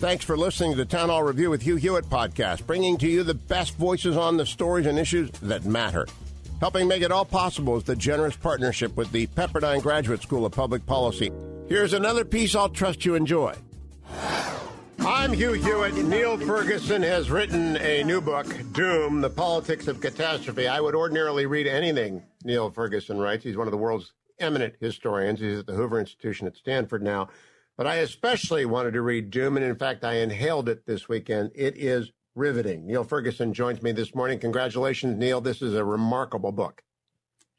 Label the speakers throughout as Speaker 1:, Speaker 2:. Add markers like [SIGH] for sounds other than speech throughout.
Speaker 1: Thanks for listening to the Town Hall Review with Hugh Hewitt podcast, bringing to you the best voices on the stories and issues that matter. Helping make it all possible is the generous partnership with the Pepperdine Graduate School of Public Policy. Here's another piece I'll trust you enjoy. I'm Hugh Hewitt. Niall Ferguson has written a new book, Doom, The Politics of Catastrophe. I would ordinarily read anything Niall Ferguson writes. He's one of the world's eminent historians. He's at the Hoover Institution at Stanford now. But I especially wanted to read Doom, and in fact, I inhaled it this weekend. It is riveting. Niall Ferguson joins me this morning. Congratulations, Niall. This is a remarkable book.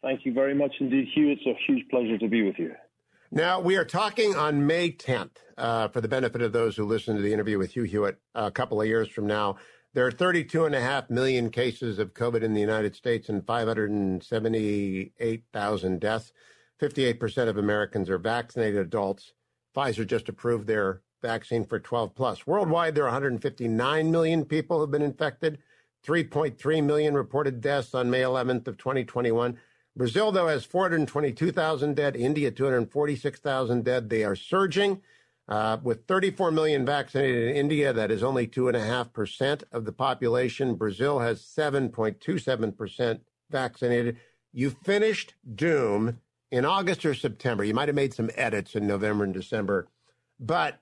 Speaker 2: Thank you very much indeed, Hugh. It's a huge pleasure to be with you.
Speaker 1: Now, we are talking on May 10th, uh, for the benefit of those who listen to the interview with Hugh Hewitt a couple of years from now. There are 32.5 million cases of COVID in the United States and 578,000 deaths. 58% of Americans are vaccinated adults. Pfizer just approved their vaccine for 12 plus. Worldwide, there are 159 million people who've been infected, 3.3 million reported deaths on May 11th of 2021. Brazil, though, has 422,000 dead. India, 246,000 dead. They are surging. Uh, with 34 million vaccinated in India, that is only 2.5% of the population. Brazil has 7.27% vaccinated. You finished Doom in August or September. You might have made some edits in November and December, but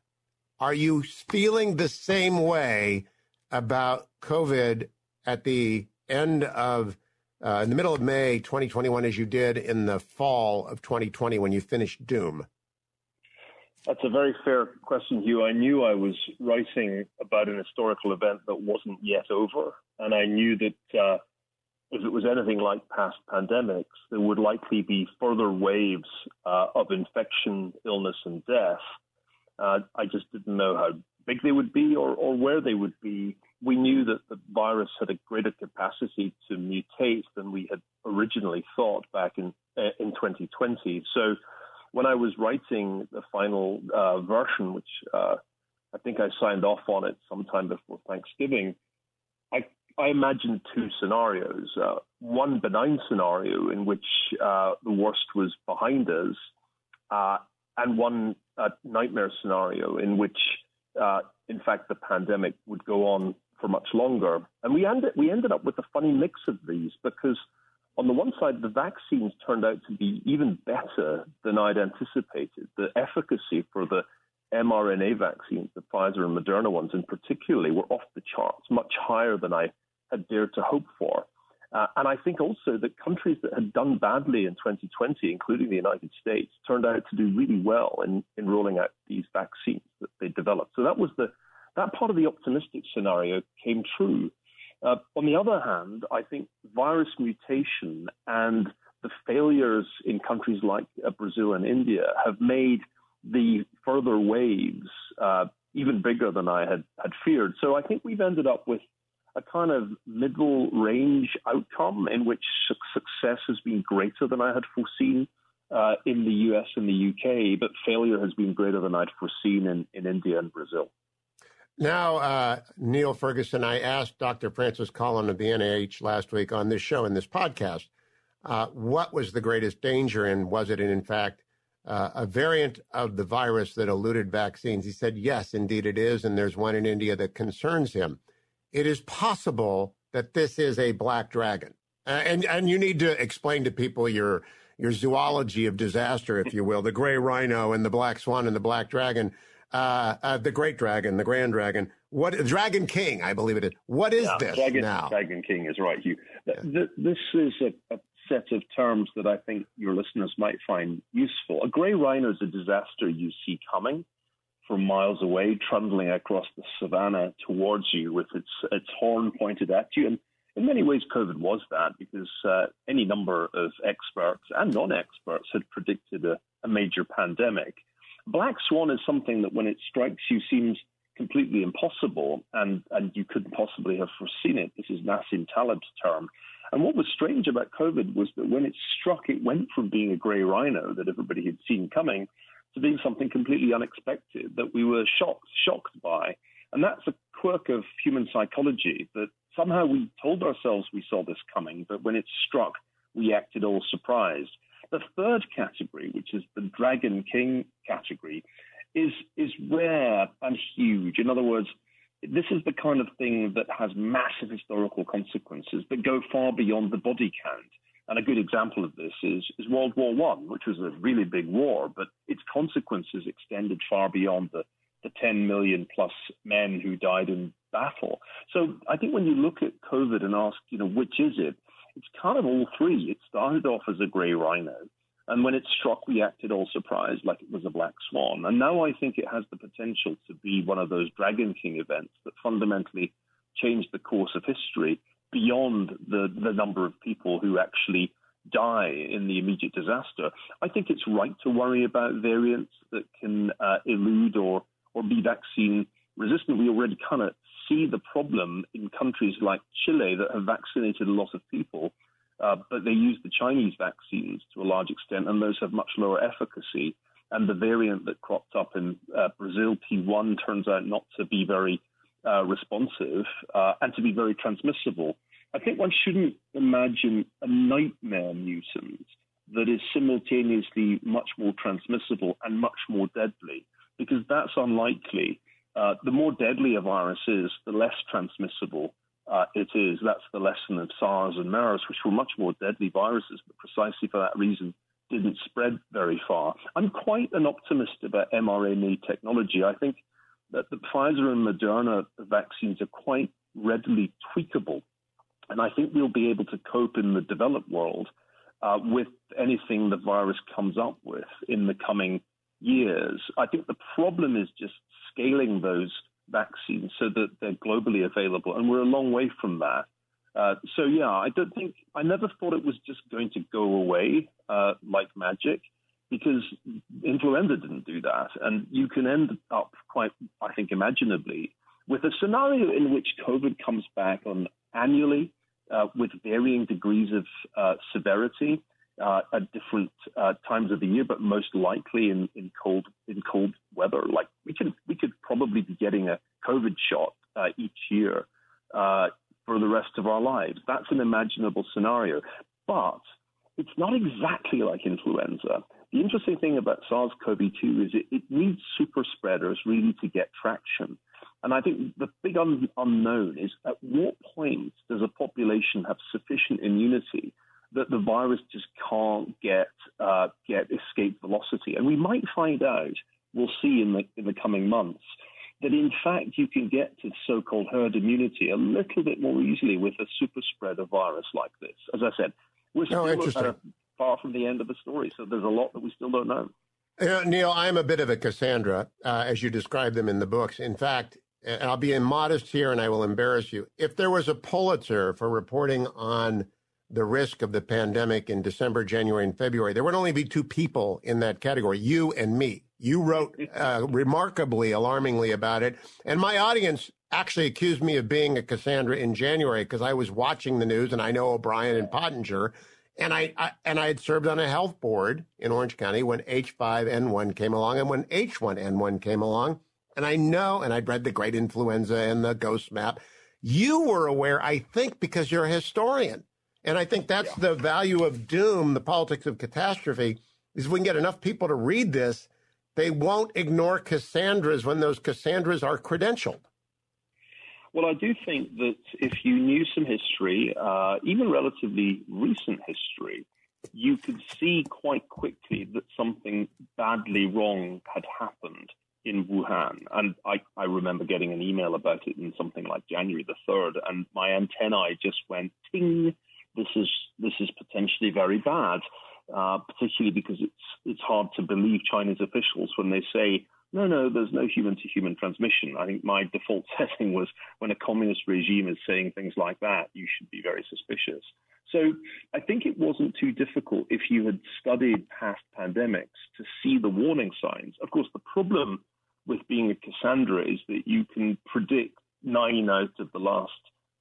Speaker 1: are you feeling the same way about COVID at the end of, uh, in the middle of May 2021 as you did in the fall of 2020 when you finished Doom?
Speaker 2: That's a very fair question, Hugh. I knew I was writing about an historical event that wasn't yet over, and I knew that uh, if it was anything like past pandemics, there would likely be further waves uh, of infection, illness, and death. Uh, I just didn't know how big they would be or, or where they would be. We knew that the virus had a greater capacity to mutate than we had originally thought back in uh, in 2020. So when I was writing the final uh, version, which uh, I think I signed off on it sometime before Thanksgiving, I I imagined two scenarios. Uh, one benign scenario in which uh, the worst was behind us, uh, and one uh, nightmare scenario in which, uh, in fact, the pandemic would go on for much longer. And we ended we ended up with a funny mix of these because. On the one side, the vaccines turned out to be even better than I'd anticipated. The efficacy for the mRNA vaccines, the Pfizer and Moderna ones in particularly, were off the charts, much higher than I had dared to hope for. Uh, and I think also that countries that had done badly in 2020, including the United States, turned out to do really well in, in rolling out these vaccines that they developed. So that was the that part of the optimistic scenario came true. Uh, on the other hand, I think virus mutation and the failures in countries like uh, Brazil and India have made the further waves uh, even bigger than I had, had feared. So I think we've ended up with a kind of middle range outcome in which success has been greater than I had foreseen uh, in the US and the UK, but failure has been greater than I'd foreseen in, in India and Brazil.
Speaker 1: Now, uh, Niall Ferguson, I asked Dr. Francis Collins of the NIH last week on this show and this podcast uh, what was the greatest danger, and was it, in fact, uh, a variant of the virus that eluded vaccines? He said, yes, indeed it is, and there's one in India that concerns him it is possible that this is a black dragon. Uh, and and you need to explain to people your your zoology of disaster, if you will, the gray rhino and the black swan and the black dragon, uh, uh, the great dragon, the grand dragon. What Dragon King, I believe it is. What is
Speaker 2: yeah,
Speaker 1: this
Speaker 2: dragon,
Speaker 1: now?
Speaker 2: Dragon King is right, Hugh. Yeah. This is a, a, set of terms that I think your listeners might find useful. A gray rhino is a disaster you see coming from miles away, trundling across the savannah towards you with its its horn pointed at you. And in many ways, COVID was that because uh, any number of experts and non-experts had predicted a, a, major pandemic. Black swan is something that when it strikes you seems completely impossible, and, and you couldn't possibly have foreseen it. This is Nassim Taleb's term. And what was strange about COVID was that when it struck, it went from being a grey rhino that everybody had seen coming to being something completely unexpected that we were shocked, shocked by. And that's a quirk of human psychology that somehow we told ourselves we saw this coming, but when it struck, we acted all surprised. The third category, which is the Dragon King category, is is rare and huge. In other words, this is the kind of thing that has massive historical consequences that go far beyond the body count. And a good example of this is, is World War One, which was a really big war, but its consequences extended far beyond the, the 10 million plus men who died in battle. So I think when you look at COVID and ask, you know, which is it? It's kind of all three. It started off as a grey rhino. And when it struck, we acted all surprised like it was a black swan. And now I think it has the potential to be one of those Dragon King events that fundamentally changed the course of history beyond the, the number of people who actually die in the immediate disaster. I think it's right to worry about variants that can uh, elude or, or be vaccine resistant. We already kind of see the problem in countries like Chile that have vaccinated a lot of people uh, but they use the Chinese vaccines to a large extent, and those have much lower efficacy. And the variant that cropped up in uh, Brazil, P1, turns out not to be very uh, responsive uh, and to be very transmissible. I think one shouldn't imagine a nightmare mutant that is simultaneously much more transmissible and much more deadly, because that's unlikely. Uh, the more deadly a virus is, the less transmissible uh, it is. That's the lesson of SARS and MERS, which were much more deadly viruses, but precisely for that reason didn't spread very far. I'm quite an optimist about mRNA technology. I think that the Pfizer and Moderna vaccines are quite readily tweakable. And I think we'll be able to cope in the developed world uh, with anything the virus comes up with in the coming years. I think the problem is just scaling those vaccines so that they're globally available, and we're a long way from that. Uh, so yeah, I don't think I never thought it was just going to go away uh, like magic, because influenza didn't do that, and you can end up quite, I think, imaginably with a scenario in which COVID comes back on annually uh, with varying degrees of uh, severity uh, at different uh, times of the year, but most likely in, in cold in cold weather. Like we could we could probably be getting a COVID shot uh, each year uh, for the rest of our lives. That's an imaginable scenario, but it's not exactly like influenza. The interesting thing about SARS-CoV-2 is it, it needs super spreaders really to get traction. And I think the big un- unknown is at what point does a population have sufficient immunity that the virus just can't get uh, get escape velocity. And we might find out, we'll see in the in the coming months, that in fact you can get to so-called herd immunity a little bit more easily with a super spreader virus like this. As I said, we're
Speaker 1: oh,
Speaker 2: still uh, far from the end of the story, so there's a lot that we still don't know.
Speaker 1: You know, Niall, I'm a bit of a Cassandra, uh, as you describe them in the books. In fact, I'll be immodest here and I will embarrass you. If there was a Pulitzer for reporting on the risk of the pandemic in December, January, and February, there would only be two people in that category, you and me. You wrote uh, remarkably alarmingly about it. And my audience actually accused me of being a Cassandra in January because I was watching the news and I know O'Brien and Pottinger. And I, I, and I had served on a health board in Orange County when H5N1 came along and when H1N1 came along. And I know, and I'd read the Great Influenza and the Ghost Map. You were aware, I think, because you're a historian and I think that's yeah. the value of doom, the politics of catastrophe, is if we can get enough people to read this, they won't ignore Cassandras when those Cassandras are credentialed.
Speaker 2: Well, I do think that if you knew some history, uh, even relatively recent history, you could see quite quickly that something badly wrong had happened in Wuhan. And I, I remember getting an email about it in something like January the 3rd, and my antennae just went ting this is this is potentially very bad, uh, particularly because it's it's hard to believe Chinese officials when they say no, no, there's no human to human transmission. I think my default [LAUGHS] setting was when a communist regime is saying things like that, you should be very suspicious. So I think it wasn't too difficult if you had studied past pandemics to see the warning signs. Of course, the problem with being a Cassandra is that you can predict nine out of the last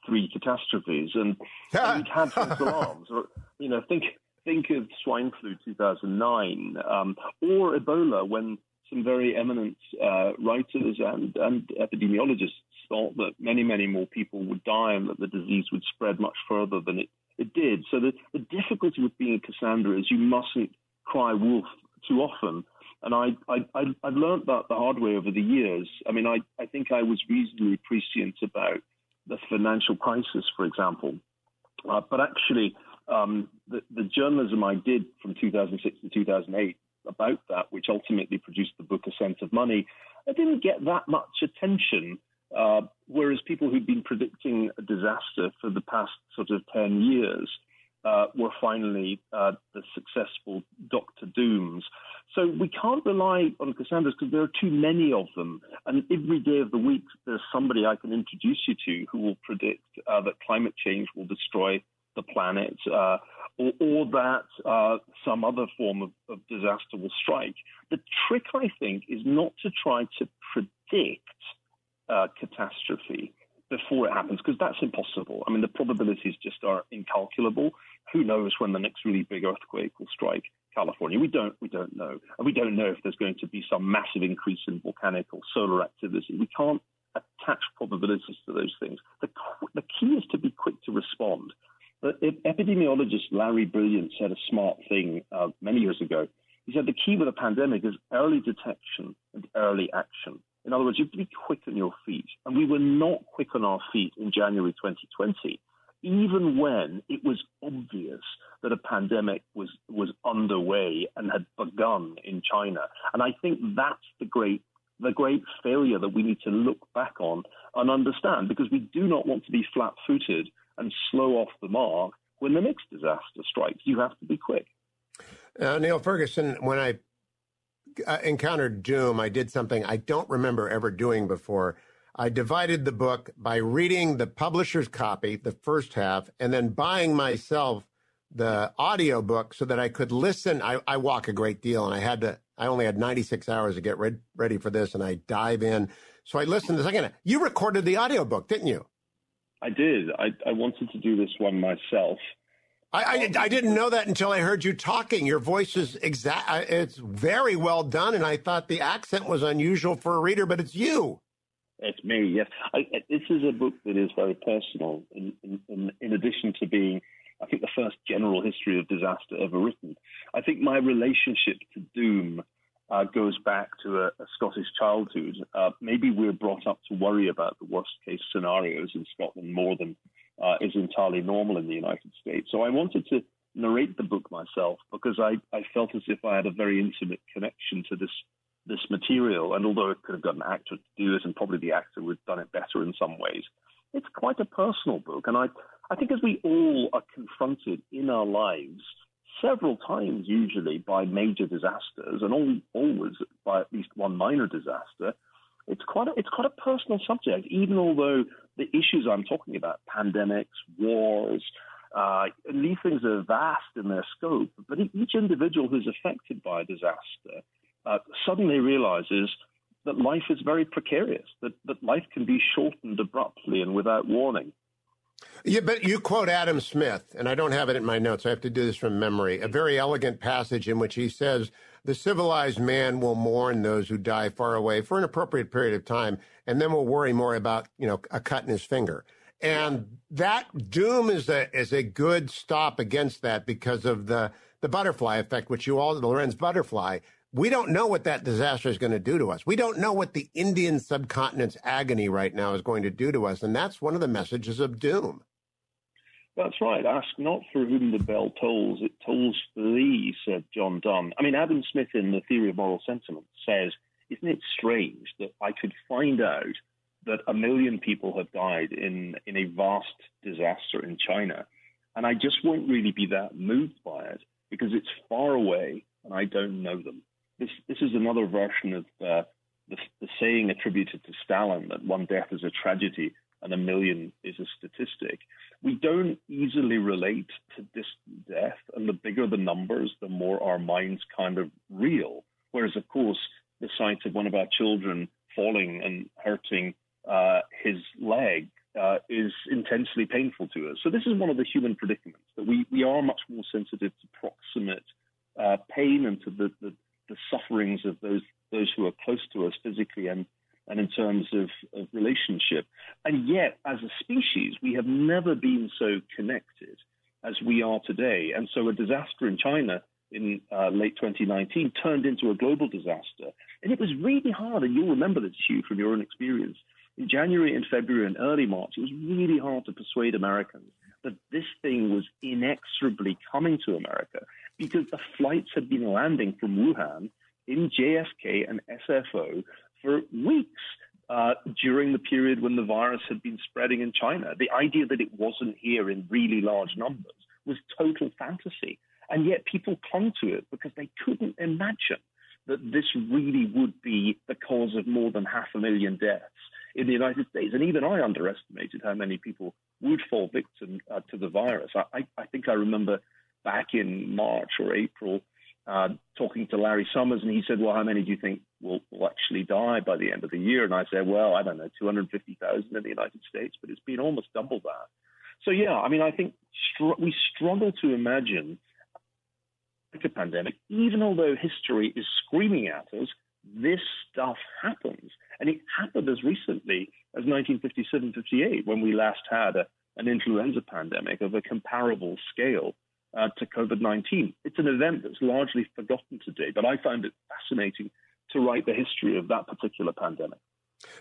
Speaker 2: three catastrophes, and [LAUGHS] we'd had false alarms. Or, you know, think think of swine flu 2009 um, or Ebola when some very eminent uh, writers and, and epidemiologists thought that many, many more people would die and that the disease would spread much further than it, it did. So the, the difficulty with being a Cassandra is you mustn't cry wolf too often. And I, I, I, I learned that the hard way over the years. I mean, I, I think I was reasonably prescient about the financial crisis, for example. Uh, but actually, um, the, the journalism I did from 2006 to 2008 about that, which ultimately produced the book A Sense of Money, I didn't get that much attention. Uh, whereas people who'd been predicting a disaster for the past sort of 10 years uh, were finally uh, the successful Doctor Dooms. So we can't rely on Cassandras because there are too many of them. And every day of the week, there's somebody I can introduce you to who will predict uh, that climate change will destroy the planet, uh, or, or, that uh, some other form of, of, disaster will strike. The trick, I think, is not to try to predict uh, catastrophe before it happens, because that's impossible. I mean, the probabilities just are incalculable. Who knows when the next really big earthquake will strike California? We don't. We don't know, and we don't know if there's going to be some massive increase in volcanic or solar activity. We can't attach probabilities to those things. The, the key is to be quick to respond. But epidemiologist Larry Brilliant said a smart thing uh, many years ago. He said the key with a pandemic is early detection and early action. In other words, you have to be quick on your feet. And we were not quick on our feet in January 2020, even when it was obvious that a pandemic was, was underway and had begun in China. And I think that's the great the great failure that we need to look back on and understand because we do not want to be flat footed and slow off the mark when the next disaster strikes. You have to be quick.
Speaker 1: Uh, Niall Ferguson, when I uh, encountered doom, I did something I don't remember ever doing before. I divided the book by reading the publisher's copy, the first half, and then buying myself the audio book so that I could listen. I, I walk a great deal and I had to, I only had 96 hours to get ready, ready for this and I dive in. So I listened the second. You recorded the audio book, didn't you?
Speaker 2: I did. I, I wanted to do this one myself.
Speaker 1: I, I, I, didn't know that until I heard you talking. Your voice is exact. Uh, it's very well done, and I thought the accent was unusual for a reader, but it's you.
Speaker 2: It's me. Yes, I, this is a book that is very personal. In, in, in addition to being, I think, the first general history of disaster ever written, I think my relationship to doom uh, goes back to a, a Scottish childhood. Uh, maybe we're brought up to worry about the worst case scenarios in Scotland more than uh, is entirely normal in the United States. So I wanted to narrate the book myself because I, I felt as if I had a very intimate connection to this this material. And although it could have got an actor to do it, and probably the actor would have done it better in some ways, it's quite a personal book. And I, I think as we all are confronted in our lives several times, usually by major disasters, and all, always by at least one minor disaster. It's quite a, it's quite a personal subject, even although the issues I'm talking about, pandemics, wars, uh, these things are vast in their scope. But each individual who's affected by a disaster uh, suddenly realizes that life is very precarious, that, that life can be shortened abruptly and without warning.
Speaker 1: Yeah, but you quote Adam Smith, and I don't have it in my notes. I have to do this from memory. A very elegant passage in which he says, "The civilized man will mourn those who die far away for an appropriate period of time, and then will worry more about you know a cut in his finger." And that doom is a is a good stop against that because of the the butterfly effect, which you all the Lorenz butterfly we don't know what that disaster is going to do to us. We don't know what the Indian subcontinent's agony right now is going to do to us. And that's one of the messages of doom.
Speaker 2: That's right. Ask not for whom the bell tolls, it tolls for thee, said John Donne. I mean, Adam Smith in The Theory of Moral Sentiment says, Isn't it strange that I could find out that a million people have died in, in a vast disaster in China, and I just won't really be that moved by it because it's far away and I don't know them this this is another version of uh, the, the saying attributed to Stalin that one death is a tragedy and a million is a statistic. We don't easily relate to distant death, and the bigger the numbers, the more our minds kind of reel. Whereas, of course, the sight of one of our children falling and hurting uh, his leg uh, is intensely painful to us. So this is one of the human predicaments that we, we are much more sensitive to proximate uh, pain and to the, the, the, sufferings of those those who are close to us physically and and in terms of, of relationship. And yet, as a species, we have never been so connected as we are today. And so, a disaster in China in uh, late 2019 turned into a global disaster. And it was really hard, and you'll remember this, Hugh, from your own experience. In January and February and early March, it was really hard to persuade Americans that this thing was inexorably coming to America because the flights had been landing from Wuhan in JFK and SFO for weeks uh, during the period when the virus had been spreading in China. The idea that it wasn't here in really large numbers was total fantasy. And yet people clung to it because they couldn't imagine that this really would be the cause of more than half a million deaths in the United States. And even I underestimated how many people would fall victim uh, to the virus. I, I, think I remember back in March or April uh, talking to Larry Summers, and he said, "Well, how many do you think will, will actually die by the end of the year?" And I said, "Well, I don't know, 250,000 in the United States, but it's been almost double that." So yeah, I mean, I think str- we struggle to imagine a pandemic, even although history is screaming at us, this stuff happens. And it happened as recently as 1957 58, when we last had a, an influenza pandemic of a comparable scale uh, to COVID 19. It's an event that's largely forgotten today, but I found it fascinating to write the history of that particular pandemic.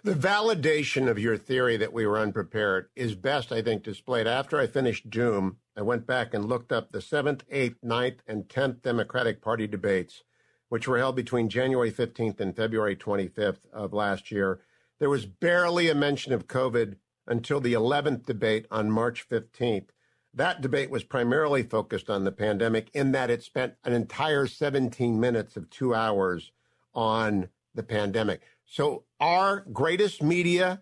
Speaker 1: The validation of your theory that we were unprepared is best, I think, displayed after I finished Doom. I went back and looked up the 7th, 8th, 9th, and 10th Democratic Party debates, which were held between January 15th and February 25th of last year. There was barely a mention of COVID until the 11th debate on March 15th. That debate was primarily focused on the pandemic in that it spent an entire 17 minutes of two hours on the pandemic. So our greatest media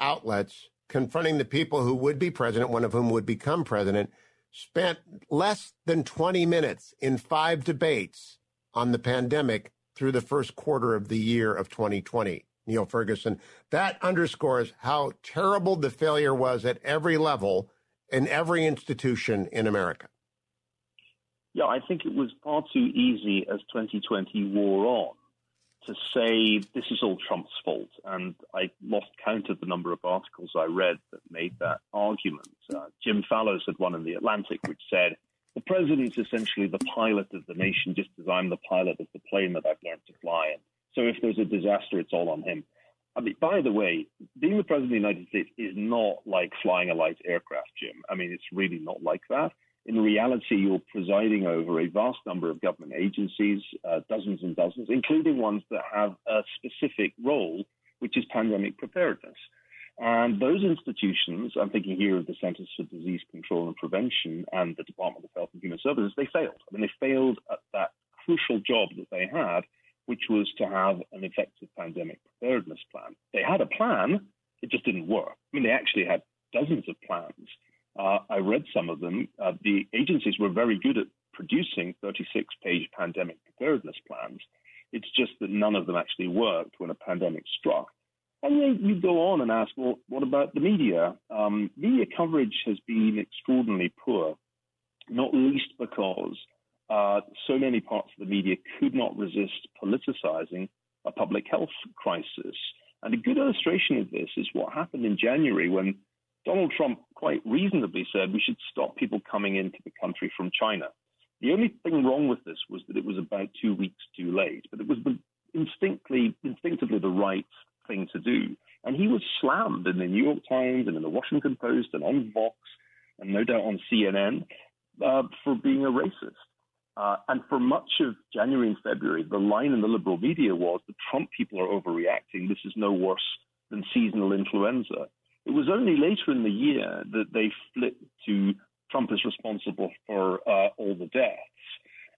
Speaker 1: outlets confronting the people who would be president, one of whom would become president, spent less than 20 minutes in five debates on the pandemic through the first quarter of the year of 2020. Niall Ferguson, that underscores how terrible the failure was at every level in every institution in America.
Speaker 2: Yeah, I think it was far too easy as 2020 wore on to say this is all Trump's fault. And I lost count of the number of articles I read that made that argument. Uh, Jim Fallows had one in The Atlantic which said, the president's essentially the pilot of the nation, just as I'm the pilot of the plane that I've learned to fly in. So if there's a disaster, it's all on him. I mean, by the way, being the president of the United States is not like flying a light aircraft, Jim. I mean, it's really not like that. In reality, you're presiding over a vast number of government agencies, uh, dozens and dozens, including ones that have a specific role, which is pandemic preparedness. And those institutions, I'm thinking here of the Centers for Disease Control and Prevention and the Department of Health and Human Services, they failed. I mean, they failed at that crucial job that they had, which was to have an effective pandemic preparedness plan. They had a plan, it just didn't work. I mean, they actually had dozens of plans uh, I read some of them. Uh, the agencies were very good at producing 36 page pandemic preparedness plans. It's just that none of them actually worked when a pandemic struck. And then you go on and ask, well, what about the media? Um, media coverage has been extraordinarily poor, not least because uh, so many parts of the media could not resist politicizing a public health crisis. And a good illustration of this is what happened in January when Donald Trump quite reasonably said we should stop people coming into the country from China. The only thing wrong with this was that it was about two weeks too late, but it was the instinctively, instinctively the right thing to do. And he was slammed in the New York Times and in the Washington Post and on Vox and no doubt on CNN uh, for being a racist. Uh, and for much of January and February, the line in the liberal media was the Trump people are overreacting. This is no worse than seasonal influenza. It was only later in the year that they flipped to Trump is responsible for uh, all the deaths.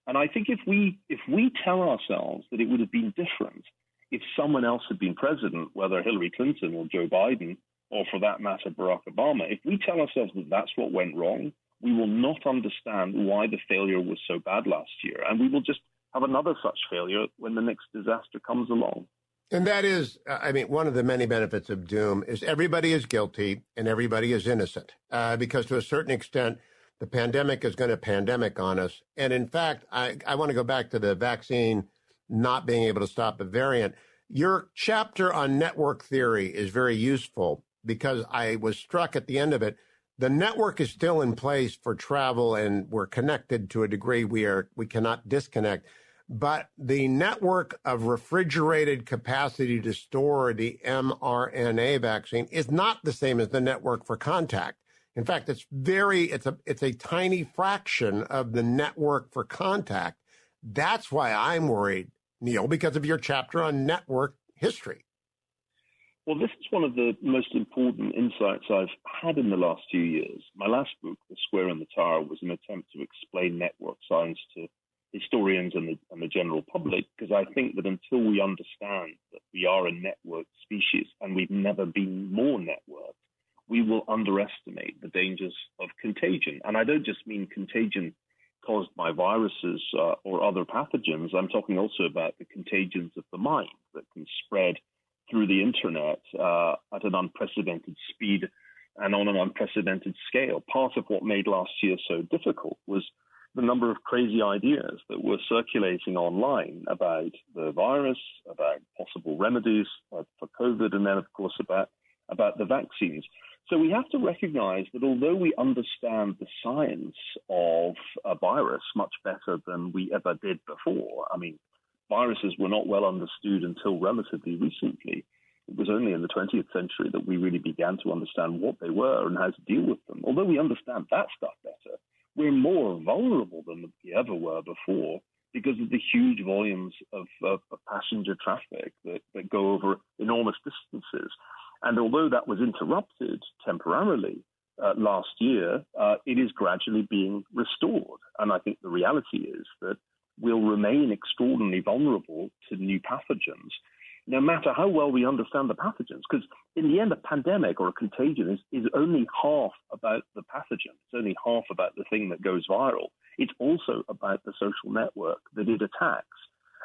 Speaker 2: And I think if we if we tell ourselves that it would have been different if someone else had been president, whether Hillary Clinton or Joe Biden, or for that matter, Barack Obama, if we tell ourselves that that's what went wrong, we will not understand why the failure was so bad last year. And we will just have another such failure when the next disaster comes along.
Speaker 1: And that is, I mean, one of the many benefits of doom is everybody is guilty and everybody is innocent. Uh, because to a certain extent, the pandemic is going to pandemic on us. And in fact, I, I want to go back to the vaccine not being able to stop a variant. Your chapter on network theory is very useful because I was struck at the end of it. The network is still in place for travel and we're connected to a degree we are, we cannot disconnect. But the network of refrigerated capacity to store the mRNA vaccine is not the same as the network for contact. In fact, it's very, it's a, it's a tiny fraction of the network for contact. That's why I'm worried, Niall, because of your chapter on network history.
Speaker 2: Well, this is one of the most important insights I've had in the last few years. My last book, The Square and the Tower, was an attempt to explain network science to historians and the, and the general public, because I think that until we understand that we are a network species and we've never been more networked, we will underestimate the dangers of contagion. And I don't just mean contagion caused by viruses uh, or other pathogens. I'm talking also about the contagions of the mind that can spread through the internet uh, at an unprecedented speed and on an unprecedented scale. Part of what made last year so difficult was the number of crazy ideas that were circulating online about the virus, about possible remedies for COVID, and then, of course, about, about the vaccines. So we have to recognize that although we understand the science of a virus much better than we ever did before, I mean, viruses were not well understood until relatively recently. It was only in the 20th century that we really began to understand what they were and how to deal with them. Although we understand that stuff better, we're more vulnerable than we ever were before because of the huge volumes of, of, of passenger traffic that, that go over enormous distances. And although that was interrupted temporarily uh, last year, uh, it is gradually being restored. And I think the reality is that we'll remain extraordinarily vulnerable to new pathogens, no matter how well we understand the pathogens. Because in the end, a pandemic or a contagion is, is only half about the pathogen. It's only half about the thing that goes viral. It's also about the social network that it attacks.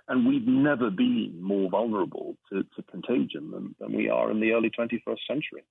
Speaker 2: And we've never been more vulnerable to, to contagion than, than we are in the early 21st century.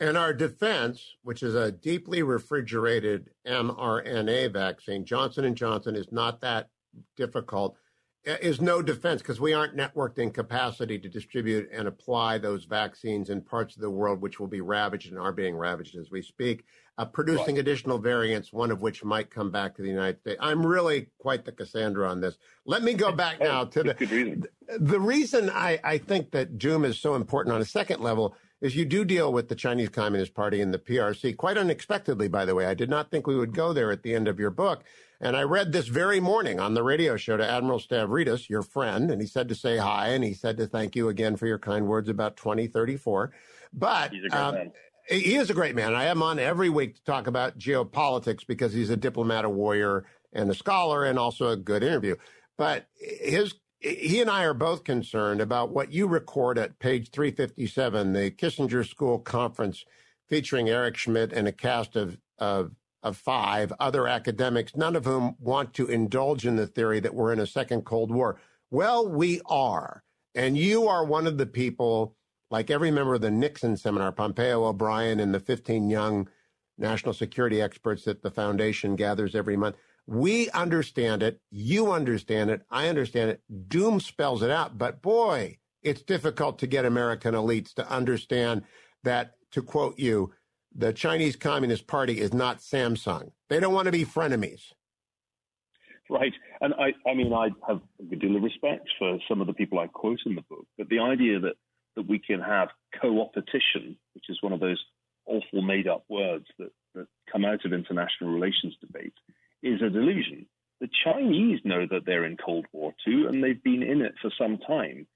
Speaker 1: And our defense, which is a deeply refrigerated mRNA vaccine, Johnson & Johnson is not that difficult is no defense because we aren't networked in capacity to distribute and apply those vaccines in parts of the world which will be ravaged and are being ravaged as we speak, uh, producing right. additional variants, one of which might come back to the United States. I'm really quite the Cassandra on this. Let me go back now to the reason. the reason I, I think that doom is so important on a second level is you do deal with the Chinese Communist Party and the PRC quite unexpectedly, by the way. I did not think we would go there at the end of your book. And I read this very morning on the radio show to Admiral Stavridis, your friend, and he said to say hi and he said to thank you again for your kind words about 2034. But um, he is a great man. I am on every week to talk about geopolitics because he's a diplomat, a warrior, and a scholar, and also a good interview. But his he and I are both concerned about what you record at page 357, the Kissinger School Conference featuring Eric Schmidt and a cast of, of of five other academics, none of whom want to indulge in the theory that we're in a second Cold War. Well, we are. And you are one of the people, like every member of the Nixon seminar, Pompeo O'Brien and the 15 young national security experts that the foundation gathers every month. We understand it. You understand it. I understand it. Doom spells it out. But boy, it's difficult to get American elites to understand that, to quote you, the Chinese Communist Party is not Samsung. They don't want to be frenemies.
Speaker 2: Right. And I, I mean, I have a good deal of respect for some of the people I quote in the book, but the idea that, that we can have co-opetition, which is one of those awful made up words that, that come out of international relations debates, is a delusion. The Chinese know that they're in Cold War too, and they've been in it for some time.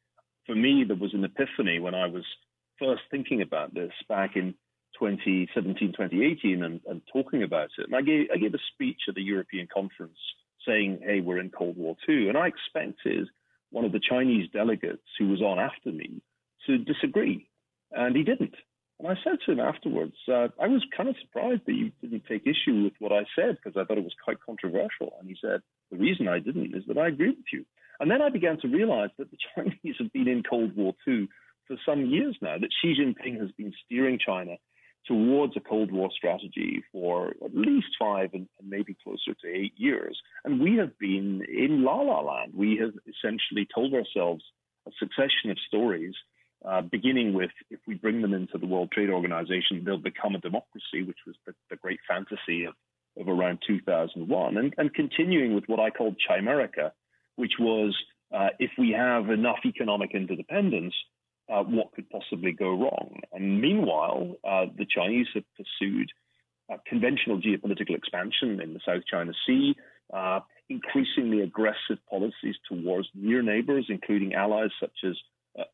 Speaker 2: For me, there was an epiphany when I was first thinking about this back in 2017, 2018 and, and talking about it. And I gave, I gave a speech at the European conference saying, hey, we're in Cold War II. And I expected one of the Chinese delegates who was on after me to disagree, and he didn't. And I said to him afterwards, uh, I was kind of surprised that you didn't take issue with what I said because I thought it was quite controversial. And he said, The reason I didn't is that I agree with you. And then I began to realize that the [LAUGHS] Chinese have been in Cold War II for some years now, that Xi Jinping has been steering China towards a Cold War strategy for at least five and, maybe closer to eight years. And we have been in la la land. We have essentially told ourselves a succession of stories, uh, beginning with if we bring them into the World Trade Organization, they'll become a democracy, which was the, the great fantasy of, of around 2001, and, and continuing with what I called Chimerica, which was uh, if we have enough economic interdependence, uh, what could possibly go wrong. And meanwhile, uh, the Chinese have pursued uh, conventional geopolitical expansion in the South China Sea, uh, increasingly aggressive policies towards near neighbors, including allies such as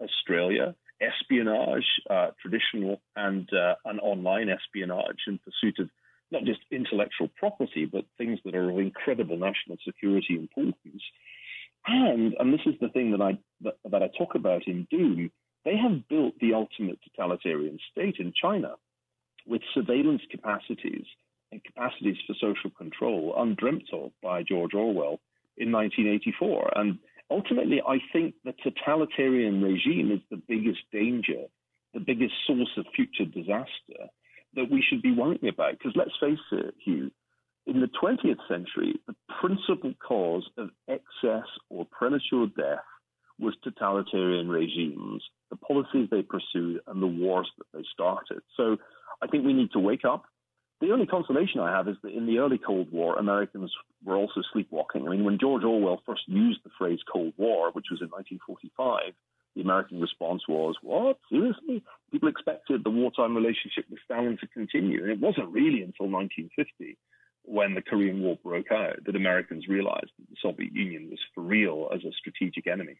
Speaker 2: Australia, espionage, uh, traditional and, and online espionage in pursuit of not just intellectual property, but things that are of incredible national security importance. And, and this is the thing that I, that, that I talk about in Doom, they have built the ultimate totalitarian state in China with surveillance capacities and capacities for social control undreamt of by George Orwell in 1984. And ultimately, I think the totalitarian regime is the biggest danger, the biggest source of future disaster that we should be worrying about. Because let's face it, Hugh, in the 20th century, the principal cause of excess or premature death was totalitarian regimes, the policies they pursued, and the wars that they started. So I think we need to wake up. The only consolation I have is that in the early Cold War, Americans were also sleepwalking. I mean, when George Orwell first used the phrase Cold War, which was in 1945, the American response was, What? Seriously? People expected the wartime relationship with Stalin to continue. And it wasn't really until 1950 when the Korean War broke out that Americans realized that the Soviet Union was for real as a strategic enemy.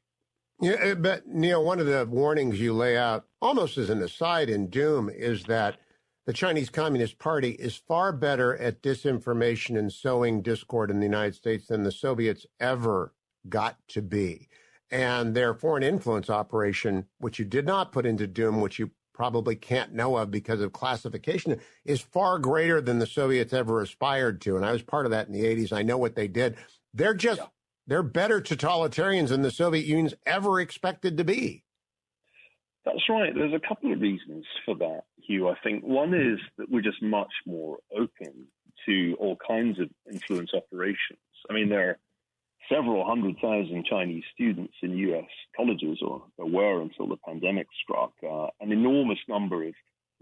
Speaker 1: Yeah, uh, but Niall, one of the warnings you lay out, almost as an aside in Doom, is that the Chinese Communist Party is far better at disinformation and sowing discord in the United States than the Soviets ever got to be. And their foreign influence operation, which you did not put into Doom, which you probably can't know of because of classification, is far greater than the Soviets ever aspired to. And I was part of that in the 80s. I know what they did. They're just yeah. They're better totalitarians than the Soviet Union's ever expected to be.
Speaker 2: That's right. There's a couple of reasons for that, Hugh. I think one is that we're just much more open to all kinds of influence operations. I mean, there are several hundred thousand Chinese students in US colleges, or there were until the pandemic struck, uh, an enormous number of,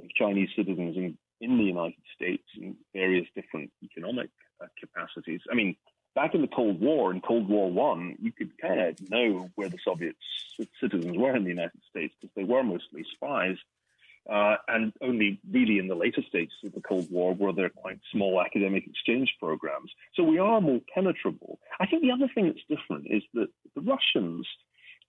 Speaker 2: of Chinese citizens in, in the United States in various different economic uh, capacities. I mean, back in the Cold War, in Cold War One, you could kind of know where the Soviet citizens were in the United States because they were mostly spies. Uh, and only really in the later stages of the Cold War were there quite small academic exchange programs. So we are more penetrable. I think the other thing that's different is that the Russians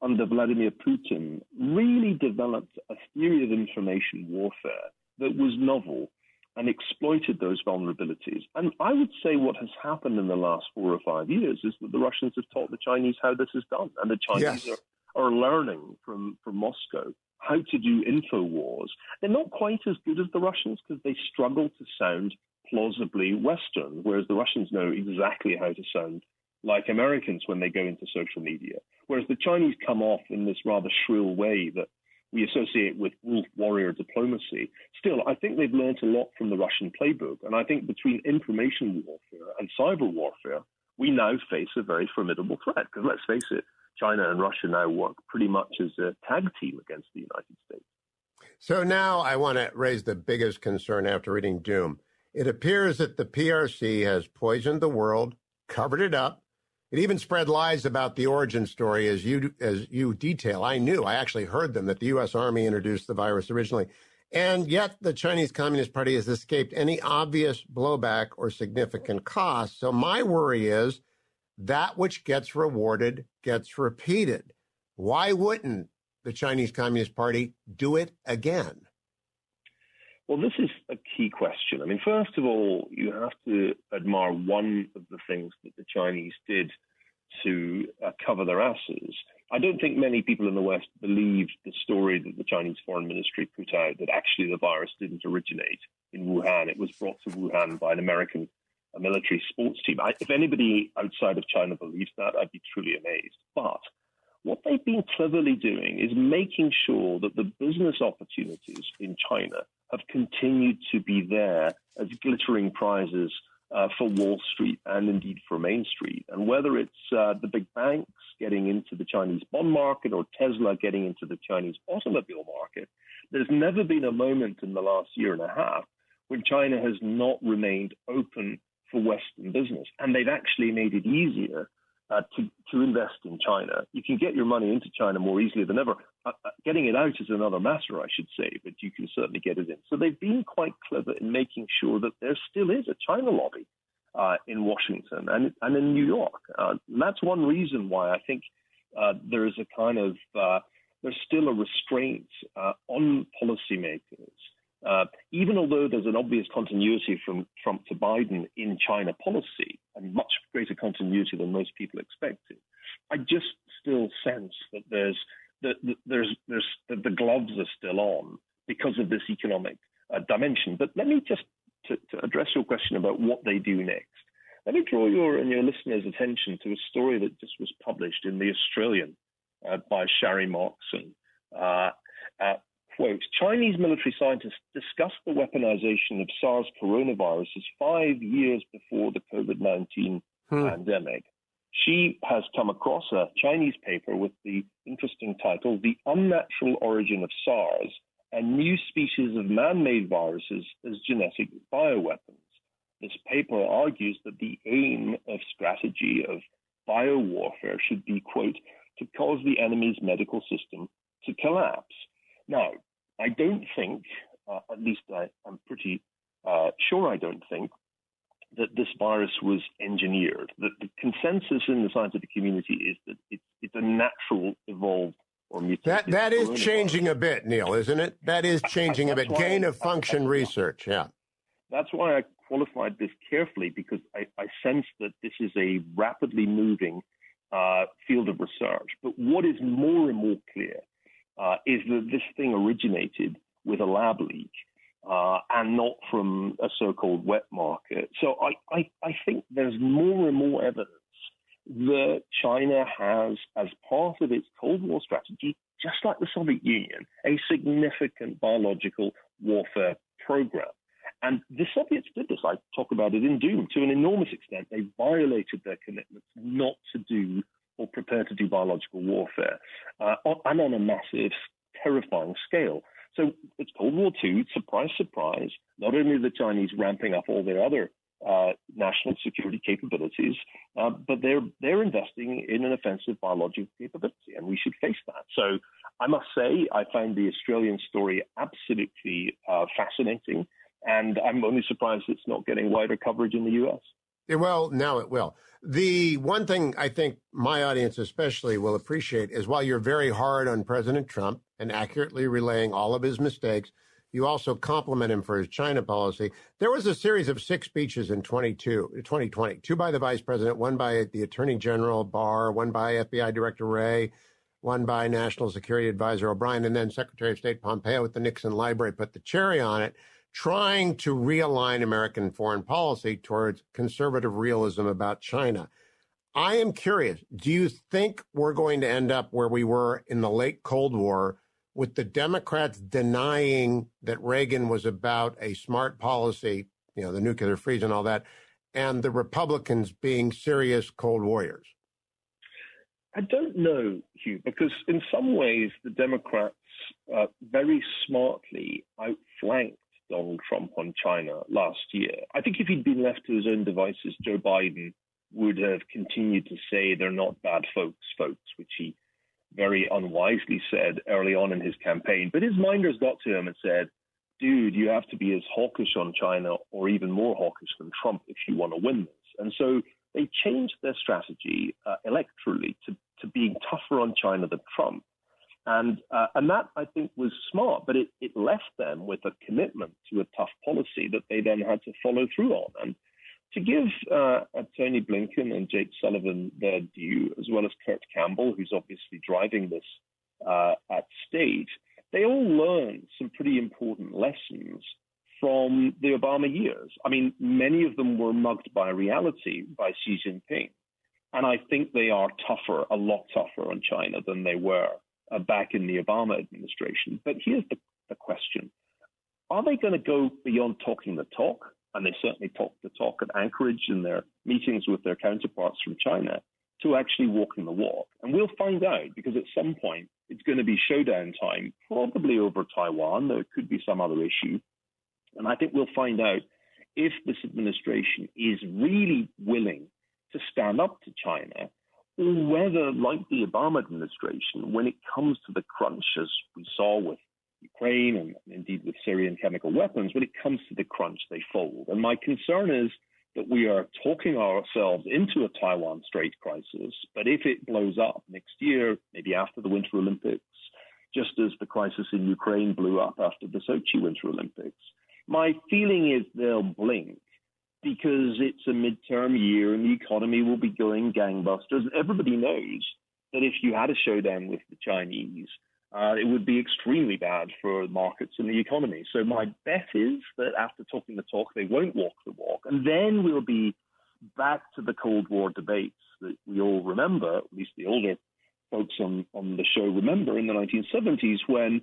Speaker 2: under Vladimir Putin really developed a theory of information warfare that was novel and exploited those vulnerabilities. And I would say what has happened in the last four or five years is that the Russians have taught the Chinese how this is done, and the Chinese yes. are, are learning from, from Moscow how to do info wars. They're not quite as good as the Russians because they struggle to sound plausibly Western, whereas the Russians know exactly how to sound like Americans when they go into social media. Whereas the Chinese come off in this rather shrill way that we associate with wolf warrior diplomacy. Still, I think they've learned a lot from the Russian playbook. And I think between information warfare and cyber warfare, we now face a very formidable threat. Because let's face it, China and Russia now work pretty much as a tag team against the United States.
Speaker 1: So now I want to raise the biggest concern after reading Doom. It appears that the PRC has poisoned the world, covered it up, it even spread lies about the origin story, as you as you detail. I knew, I actually heard them that the U.S. Army introduced the virus originally, and yet the Chinese Communist Party has escaped any obvious blowback or significant cost. So my worry is that which gets rewarded gets repeated. Why wouldn't the Chinese Communist Party do it again?
Speaker 2: Well, this is a key question. I mean, first of all, you have to admire one of the things that the Chinese did to uh, cover their asses. I don't think many people in the West believed the story that the Chinese Foreign Ministry put out that actually the virus didn't originate in Wuhan. It was brought to Wuhan by an American military sports team. I, if anybody outside of China believes that, I'd be truly amazed. But what they've been cleverly doing is making sure that the business opportunities in China have continued to be there as glittering prizes uh, for Wall Street and indeed for Main Street. And whether it's uh, the big banks getting into the Chinese bond market or Tesla getting into the Chinese automobile market, there's never been a moment in the last year and a half when China has not remained open for Western business. And they've actually made it easier uh, to, to invest in China. You can get your money into China more easily than ever. Uh, uh, getting it out is another matter, I should say, but you can certainly get it in. So they've been quite clever in making sure that there still is a China lobby uh, in Washington and, and in New York. Uh, and that's one reason why I think uh, there is a kind of, there's still a restraint on policymakers uh, even although there's an obvious continuity from Trump to Biden in China policy, and much greater continuity than most people expected, I just still sense that there's that, there's there's that the gloves are still on because of this economic uh, dimension. But let me just to, to, address your question about what they do next. Let me draw your and your listeners' attention to a story that just was published in the Australian uh, by Sharri Markson. Uh, uh quote, Chinese military scientists discussed the weaponization of SARS coronaviruses five years before the COVID 19 hmm. pandemic. She has come across a Chinese paper with the interesting title, The Unnatural Origin of SARS A New Species of Man Made Viruses as Genetic Bioweapons. This paper argues that the aim of strategy of biowarfare should be, quote, to cause the enemy's medical system to collapse. Now, I don't think, uh, at least I, am pretty uh, sure I don't think, that this virus was engineered. The, the, consensus in the scientific community is that it's, it's a natural evolved or mutated.
Speaker 1: That, that is changing a bit, Niall, isn't it? That is changing a bit. Gain of function research, yeah.
Speaker 2: That's why I qualified this carefully because I, I sense that this is a rapidly moving uh, field of research. But what is more and more clear uh, is that this thing originated with a lab leak uh, and not from a so-called wet market. So I, I, I think there's more and more evidence that China has, as part of its Cold War strategy, just like the Soviet Union, a significant biological warfare program. And the Soviets did this. I talk about it in Doom to an enormous extent. They violated their commitments not to do or prepare to do biological warfare, uh, and on a massive, terrifying scale. So it's Cold War II. Surprise, surprise. Not only are the Chinese ramping up all their other uh, national security capabilities, uh, but they're they're investing in an offensive biological capability, and we should face that. So I must say, I find the Australian story absolutely uh, fascinating, and I'm only surprised it's not getting wider coverage in the U.S.
Speaker 1: Well, now it will. The one thing I think my audience especially will appreciate is while you're very hard on President Trump and accurately relaying all of his mistakes, you also compliment him for his China policy. There was a series of six speeches in 22, 2020, two by the vice president, one by the attorney general Barr, one by FBI director Wray, one by national security advisor O'Brien, and then Secretary of State Pompeo at the Nixon Library put the cherry on it trying to realign American foreign policy towards conservative realism about China. I am curious do you think we're going to end up where we were in the late Cold War with the Democrats denying that Reagan was about a smart policy, you know, the nuclear freeze and all that, and the Republicans being serious Cold Warriors?
Speaker 2: I don't know, Hugh, because in some ways the Democrats uh, very smartly outflanked Donald Trump on China last year. I think if he'd been left to his own devices, Joe Biden would have continued to say they're not bad folks, folks, which he very unwisely said early on in his campaign. But his minders got to him and said, dude, you have to be as hawkish on China or even more hawkish than Trump if you want to win this. And so they changed their strategy uh, electorally to, to being tougher on China than Trump. And, uh, and that, I think, was smart, but it, it left them with a commitment to a tough policy that they then had to follow through on. And to give uh, Tony Blinken and Jake Sullivan their due, as well as Kurt Campbell, who's obviously driving this uh, at state, they all learned some pretty important lessons from the Obama years. I mean, many of them were mugged by reality by Xi Jinping. And I think they are tougher, a lot tougher on China than they were uh, back in the Obama administration. But here's the, the question Are they going to go beyond talking the talk? And they certainly talk the talk at Anchorage in their meetings with their counterparts from China to actually walking the walk. And we'll find out because at some point it's going to be showdown time, probably over Taiwan, though it could be some other issue. And I think we'll find out if this administration is really willing to stand up to China, whether, like the Obama administration, when it comes to the crunch, as we saw with Ukraine and indeed with Syrian chemical weapons, when it comes to the crunch, they fold. And my concern is that we are talking ourselves into a Taiwan Strait crisis, but if it blows up next year, maybe after the Winter Olympics, just as the crisis in Ukraine blew up after the Sochi Winter Olympics, my feeling is they'll blink because it's a midterm year and the economy will be going gangbusters. Everybody knows that if you had a showdown with the Chinese, uh, it would be extremely bad for markets and the economy. So my bet is that after talking the talk, they won't walk the walk, and then we'll be back to the Cold War debates that we all remember, at least the older folks on, on the show remember in the 1970s when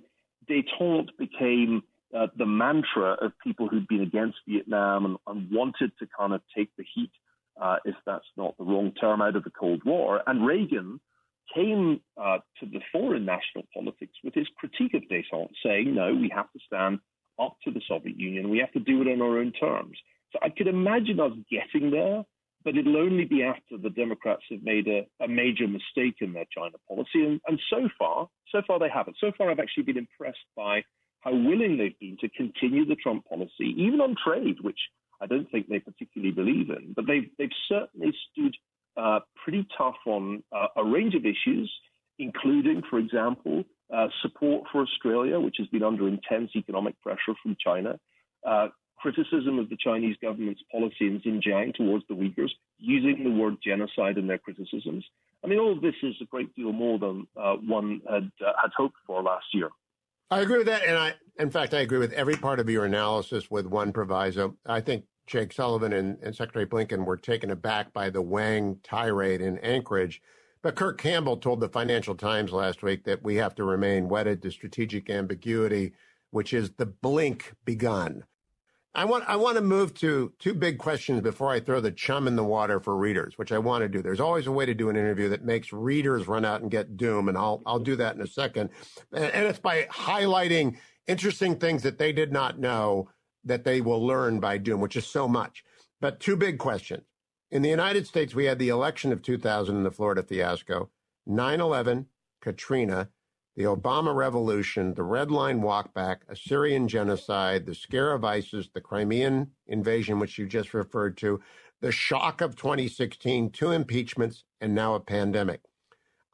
Speaker 2: détente became uh, the mantra of people who'd been against Vietnam and, and wanted to kind of take the heat, uh, if that's not the wrong term, out of the Cold War. And Reagan came uh, to the fore in national politics with his critique of détente, saying, no, we have to stand up to the Soviet Union. We have to do it on our own terms. So I could imagine us getting there, but it'll only be after the Democrats have made a, a major mistake in their China policy. And, and so far, so far they haven't. So far, I've actually been impressed by how willing they've been to continue the Trump policy, even on trade, which I don't think they particularly believe in. But they've they've certainly stood uh, pretty tough on uh, a range of issues, including, for example, uh, support for Australia, which has been under intense economic pressure from China. Uh, criticism of the Chinese government's policy in Xinjiang towards the Uyghurs, using the word genocide in their criticisms. I mean, all of this is a great deal more than uh, one had, uh, had hoped for last year.
Speaker 1: I agree with that, and I, in fact, I agree with every part of your analysis. With one proviso, I think Jake Sullivan and, and Secretary Blinken were taken aback by the Wang tirade in Anchorage. But Kirk Campbell told the Financial Times last week that we have to remain wedded to strategic ambiguity, which is the blink begun. I want I want to move to two big questions before I throw the chum in the water for readers, which I want to do. There's always a way to do an interview that makes readers run out and get doom, and I'll I'll do that in a second. And, it's by highlighting interesting things that they did not know that they will learn by doom, which is so much. But two big questions. In the United States, we had the election of 2000 and the Florida fiasco, 9/11, Katrina, the Obama Revolution, the Red Line Walkback, a Syrian genocide, the scare of ISIS, the Crimean invasion, which you just referred to, the shock of 2016, two impeachments, and now a pandemic.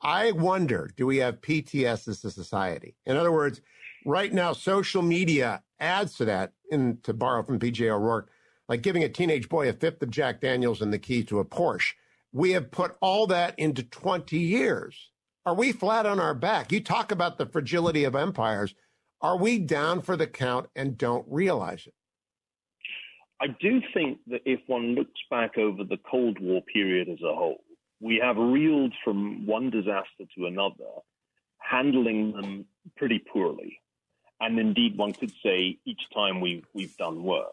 Speaker 1: I wonder, do we have PTS as a society? In other words, right now, social media adds to that, in, to borrow from PJ O'Rourke, like giving a teenage boy a fifth of Jack Daniels and the key to a Porsche. We have put all that into 20 years. Are we flat on our back? You talk about the fragility of empires. Are we down for the count and don't realize it?
Speaker 2: I do think that if one looks back over the Cold War period as a whole, we have reeled from one disaster to another, handling them pretty poorly. And indeed, one could say each time we've, we've done worse.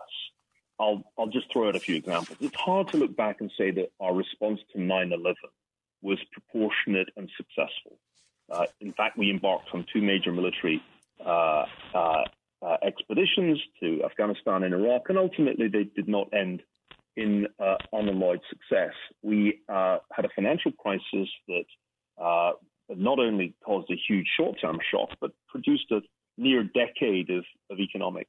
Speaker 2: I'll, I'll just throw out a few examples. It's hard to look back and say that our response to 9 11 was proportionate and successful. Uh, in fact, we embarked on two major military uh, uh, uh, expeditions to Afghanistan and Iraq, and ultimately they did not end in uh, unalloyed success. We uh, had a financial crisis that not only caused a huge short term shock, but produced a near decade of, of economic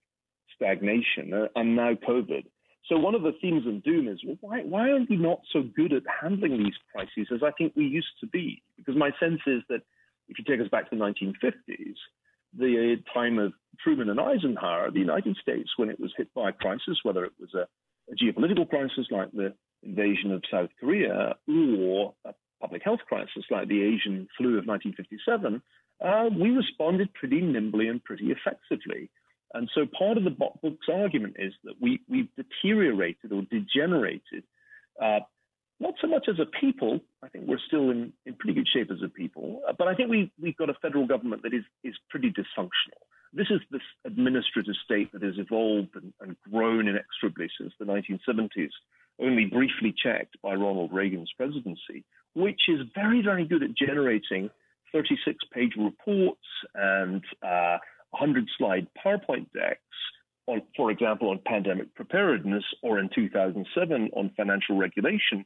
Speaker 2: stagnation, and now COVID. So one of the themes of Doom is, well, why, why are we not so good at handling these crises as I think we used to be? Because my sense is that if you take us back to the 1950s, the time of Truman and Eisenhower, the United States, when it was hit by a crisis, whether it was a a geopolitical crisis like the invasion of South Korea or a public health crisis like the Asian flu of 1957, uh, we responded pretty nimbly and pretty effectively. And so part of the book's argument is that we, we've deteriorated or degenerated, uh, not so much as a people. I think we're still in, in pretty good shape as a people, uh, but I think we, we've got a federal government that is, is pretty dysfunctional. This is this administrative state that has evolved and, and grown inexorably since the 1970s, only briefly checked by Ronald Reagan's presidency, which is very, very good at generating 36 page reports and uh, 100 slide PowerPoint decks on, for example, on pandemic preparedness or in 2007 on financial regulation.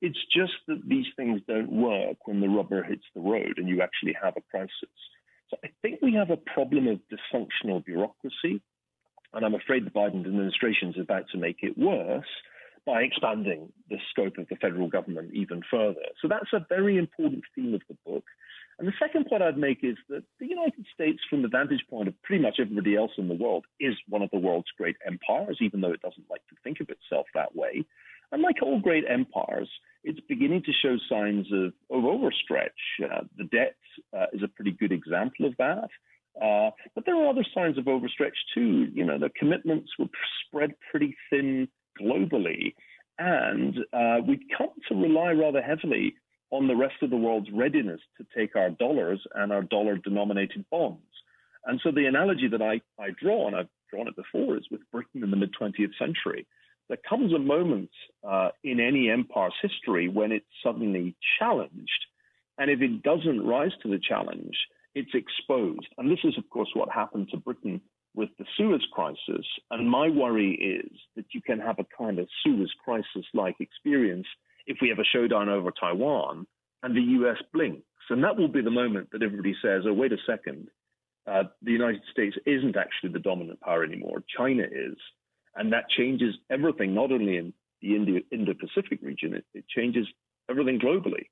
Speaker 2: It's just that these things don't work when the rubber hits the road and you actually have a crisis. So I think we have a problem of dysfunctional bureaucracy, and I'm afraid the Biden administration is about to make it worse by expanding the scope of the federal government even further. So that's a very important theme of the book. And the second point I'd make is that the United States, from the vantage point of pretty much everybody else in the world, is one of the world's great empires, even though it doesn't like to think of itself that way. And like all great empires, it's beginning to show signs of, of overstretch. Uh, the debt uh, is a pretty good example of that. Uh, but there are other signs of overstretch too. You know, the commitments were spread pretty thin globally. And uh, we come to rely rather heavily on the rest of the world's readiness to take our dollars and our dollar denominated bonds. And so the analogy that I, I draw, and I've drawn it before, is with Britain in the mid 20th century. There comes a moment uh, in any empire's history when it's suddenly challenged. And if it doesn't rise to the challenge, it's exposed. And this is, of course, what happened to Britain with the Suez crisis. And my worry is that you can have a kind of Suez crisis like experience if we have a showdown over Taiwan and the US blinks. And that will be the moment that everybody says, oh, wait a second, uh, the United States isn't actually the dominant power anymore. China is. And that changes everything, not only in the Indo Pacific region, it, it changes everything globally.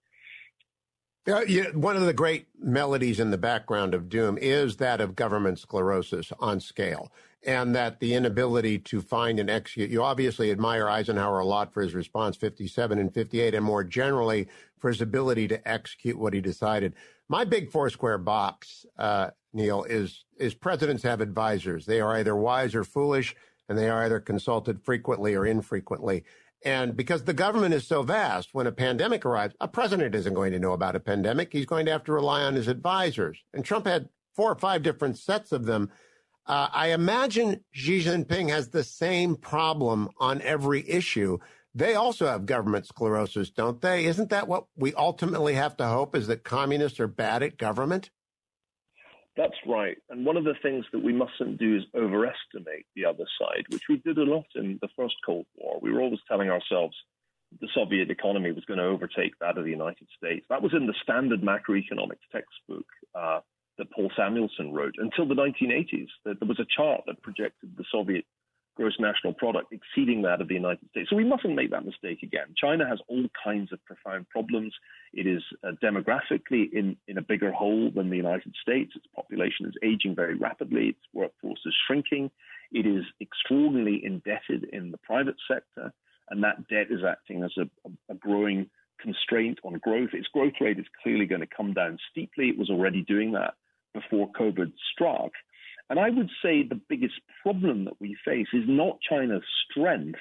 Speaker 1: Uh, yeah, one of the great melodies in the background of Doom is that of government sclerosis on scale, and that the inability to find and execute. You obviously admire Eisenhower a lot for his response 57 and 58, and more generally for his ability to execute what he decided. My big four square box, uh, Niall, is is presidents have advisors. They are either wise or foolish, and they are either consulted frequently or infrequently. And because the government is so vast, when a pandemic arrives, a president isn't going to know about a pandemic. He's going to have to rely on his advisors. And Trump had four or five different sets of them. Uh, I imagine Xi Jinping has the same problem on every issue. They also have government sclerosis, don't they? Isn't that what we ultimately have to hope is that communists are bad at government?
Speaker 2: That's right. And one of the things that we mustn't do is overestimate the other side, which we did a lot in the first Cold War. We were always telling ourselves the Soviet economy was going to overtake that of the United States. That was in the standard macroeconomics textbook uh, that Paul Samuelson wrote until the 1980s. There was a chart that projected the Soviet gross national product exceeding that of the United States. So we mustn't make that mistake again. China has all kinds of profound problems. It is uh, demographically in, in a bigger hole than the United States. Its population is aging very rapidly. Its workforce is shrinking. It is extraordinarily indebted in the private sector, and that debt is acting as a, a, a growing constraint on growth. Its growth rate is clearly going to come down steeply. It was already doing that before COVID struck. And I would say the biggest problem that we face is not China's strength,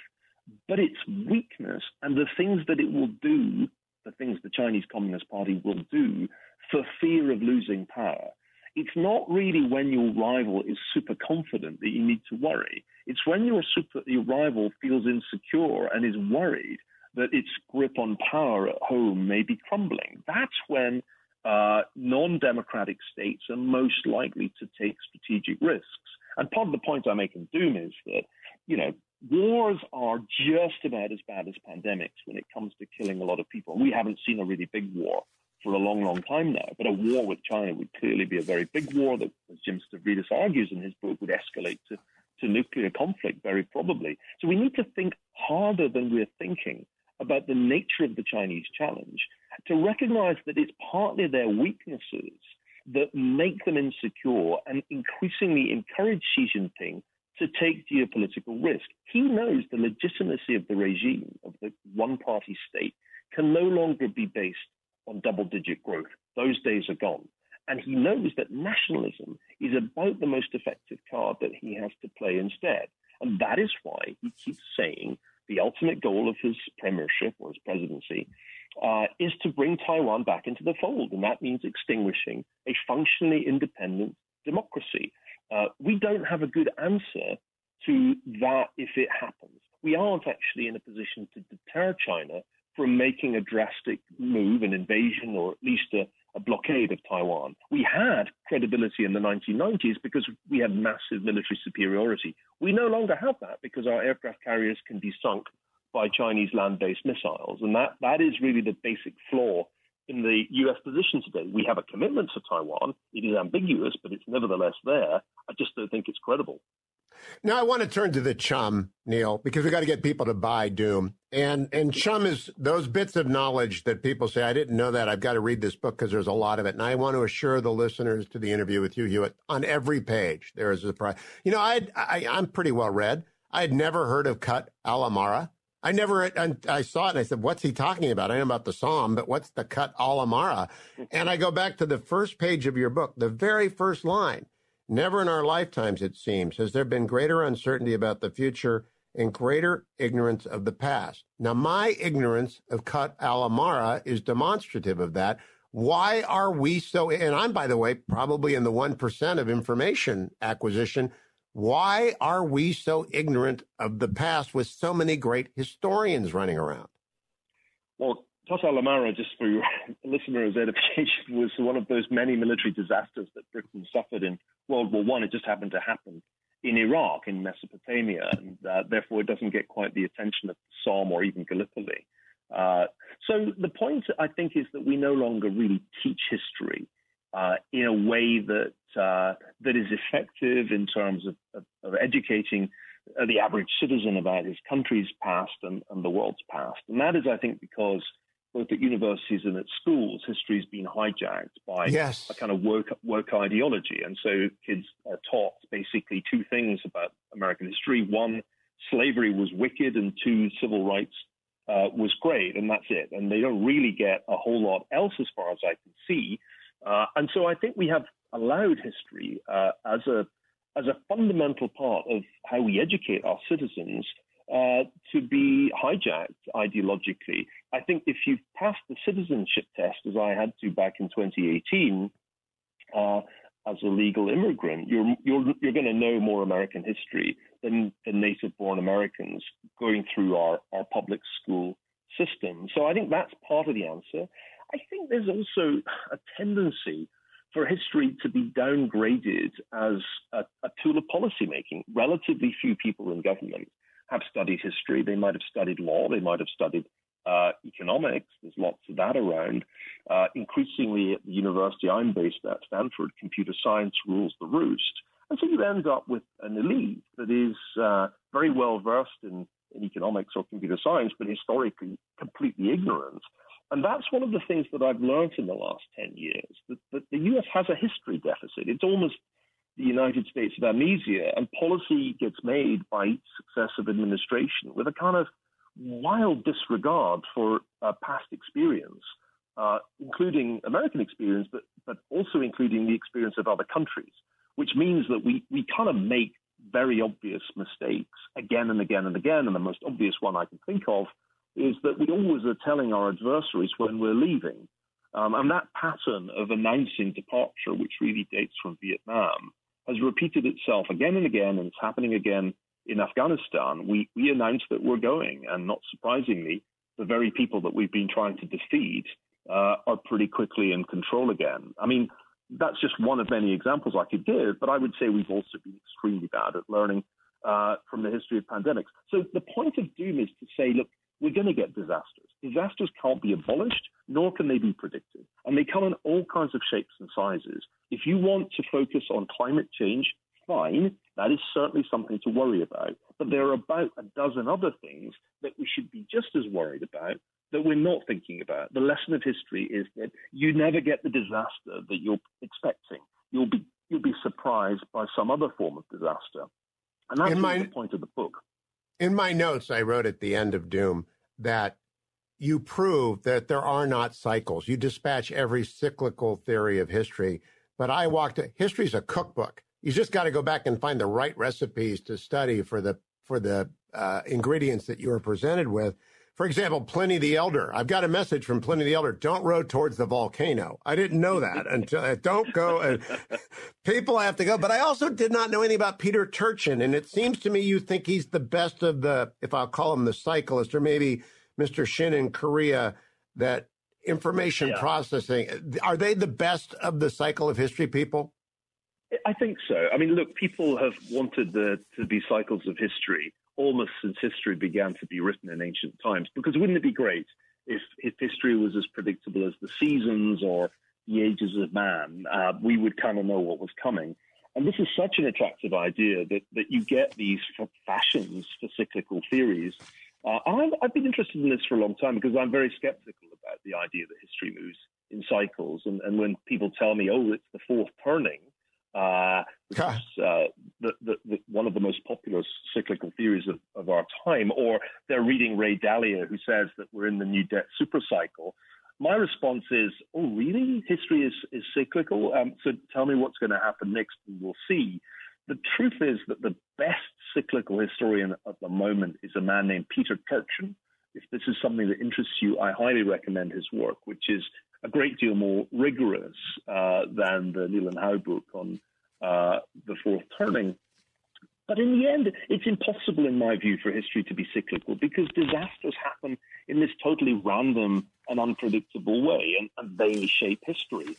Speaker 2: but its weakness and the things that it will do, the things the Chinese Communist Party will do for fear of losing power. It's not really when your rival is super confident that you need to worry. It's when your super, your rival feels insecure and is worried that its grip on power at home may be crumbling. That's when uh, non democratic states are most likely to take strategic risks. And part of the point I make in Doom is that, you know, wars are just about as bad as pandemics when it comes to killing a lot of people. We haven't seen a really big war for a long, long time now. But a war with China would clearly be a very big war that, as Jim Stavridis argues in his book, would escalate to, to nuclear conflict very probably. So we need to think harder than we're thinking about the nature of the Chinese challenge to recognize that it's partly their weaknesses that make them insecure and increasingly encourage Xi Jinping to take geopolitical risk. He knows the legitimacy of the regime of the one party state can no longer be based on double digit growth. Those days are gone. And he knows that nationalism is about the most effective card that he has to play instead. And that is why he keeps saying the ultimate goal of his premiership or his presidency uh, is to bring Taiwan back into the fold. And that means extinguishing a functionally independent democracy. Uh, we don't have a good answer to that if it happens. We aren't actually in a position to deter China from making a drastic move, an invasion, or at least a, a blockade of Taiwan. We had credibility in the 1990s because we had massive military superiority. We no longer have that because our aircraft carriers can be sunk by Chinese land based missiles. And that, that is really the basic flaw in the US position today. We have a commitment to Taiwan. It is ambiguous, but it's nevertheless there. I just don't think it's credible.
Speaker 1: Now I want to turn to the chum, Niall, because we got to get people to buy Doom. And and chum is those bits of knowledge that people say, I didn't know that. I've got to read this book because there's a lot of it. And I want to assure the listeners to the interview with you, Hewitt, on every page there is a price. You know, I, I I'm pretty well read. I had never heard of Kut al-Amara. I never, I saw it and I said, what's he talking about? I know about the Somme, but what's the Kut al-Amara? And I go back to the first page of your book, the very first line. Never in our lifetimes, it seems, has there been greater uncertainty about the future and greater ignorance of the past. Now, my ignorance of Kut al-Amara is demonstrative of that. Why are we so, and I'm, by the way, probably in the 1% of information acquisition. Why are we so ignorant of the past with so many great historians running around?
Speaker 2: Well, Kut al-Amara, just for your [LAUGHS] listeners' [LAUGHS] edification, was one of those many military disasters that Britain suffered in World War One. It just happened to happen in Iraq, in Mesopotamia, and uh, therefore it doesn't get quite the attention of Somme or even Gallipoli. Uh, so the point, I think, is that we no longer really teach history uh, in a way that uh, that is effective in terms of, of, of educating uh, the average citizen about his country's past and, and the world's past. And that is, I think, because both at universities and at schools, history has been hijacked by
Speaker 1: yes.
Speaker 2: a kind of work work ideology, and so kids are taught basically two things about American history: one, slavery was wicked, and two, civil rights uh, was great, and that's it. And they don't really get a whole lot else, as far as I can see. Uh, and so I think we have allowed history uh, as a as a fundamental part of how we educate our citizens uh, to be hijacked ideologically. I think if you pass the citizenship test, as I had to back in 2018, uh, as a legal immigrant, you're you're you're going to know more American history than the native-born Americans going through our our public school system. So I think that's part of the answer. I think there's also a tendency for history to be downgraded as a, a tool of policymaking. Relatively few people in government have studied history. They might have studied law. They might have studied uh, economics. There's lots of that around. Uh, increasingly, at the university I'm based at, Stanford, computer science rules the roost. And so you end up with an elite that is uh, very well versed in, in economics or computer science, but historically completely ignorant. And that's one of the things that I've learned in the last 10 years that, that the US has a history deficit. It's almost the United States of amnesia, and policy gets made by successive administration with a kind of wild disregard for uh, past experience, uh, including American experience, but, but also including the experience of other countries, which means that we, we kind of make very obvious mistakes again and again and again. And the most obvious one I can think of is that we always are telling our adversaries when we're leaving. Um, and that pattern of announcing departure, which really dates from Vietnam, has repeated itself again and again, and it's happening again in Afghanistan. We, we announced that we're going, and not surprisingly, the very people that we've been trying to defeat uh, are pretty quickly in control again. I mean, that's just one of many examples I could give, but I would say we've also been extremely bad at learning uh, from the history of pandemics. So the point of doom is to say, look, we're going to get disasters. Disasters can't be abolished, nor can they be predicted. And they come in all kinds of shapes and sizes. If you want to focus on climate change, fine. That is certainly something to worry about. But there are about a dozen other things that we should be just as worried about that we're not thinking about. The lesson of history is that you never get the disaster that you're expecting. You'll be you'll be surprised by some other form of disaster. And that's my, the point of the book.
Speaker 1: In my notes, I wrote at the end of Doom that you prove that there are not cycles. You dispatch every cyclical theory of history. But I walked, history is a cookbook. You just got to go back and find the right recipes to study for the, for the uh, ingredients that you are presented with. For example, Pliny the Elder. I've got a message from Pliny the Elder. Don't row towards the volcano. I didn't know that until uh, don't go. Uh, [LAUGHS] people have to go. But I also did not know anything about Peter Turchin. And it seems to me you think he's the best of the, if I'll call him the cyclist or maybe Mr. Shin in Korea, that information yeah. processing, are they the best of the cycle of history people?
Speaker 2: I think so. I mean, look, people have wanted there to be cycles of history almost since history began to be written in ancient times. Because wouldn't it be great if, if history was as predictable as the seasons or the ages of man? Uh, we would kind of know what was coming. And this is such an attractive idea that, that you get these fashions for cyclical theories. Uh, I've, I've been interested in this for a long time because I'm very skeptical about the idea that history moves in cycles. And, and when people tell me, oh, it's the fourth turning, uh, which is uh, the, the, the, one of the most popular cyclical theories of, of, our time, or they're reading Ray Dalio, who says that we're in the new debt supercycle. My response is, oh, really? History is, is cyclical? Um, so tell me what's going to happen next, and we'll see. The truth is that the best cyclical historian at the moment is a man named Peter Turchin. If this is something that interests you, I highly recommend his work, which is a great deal more rigorous uh, than the Leland Howe book on uh, the fourth turning. But in the end, it's impossible, in my view, for history to be cyclical because disasters happen in this totally random and unpredictable way, and, and they shape history.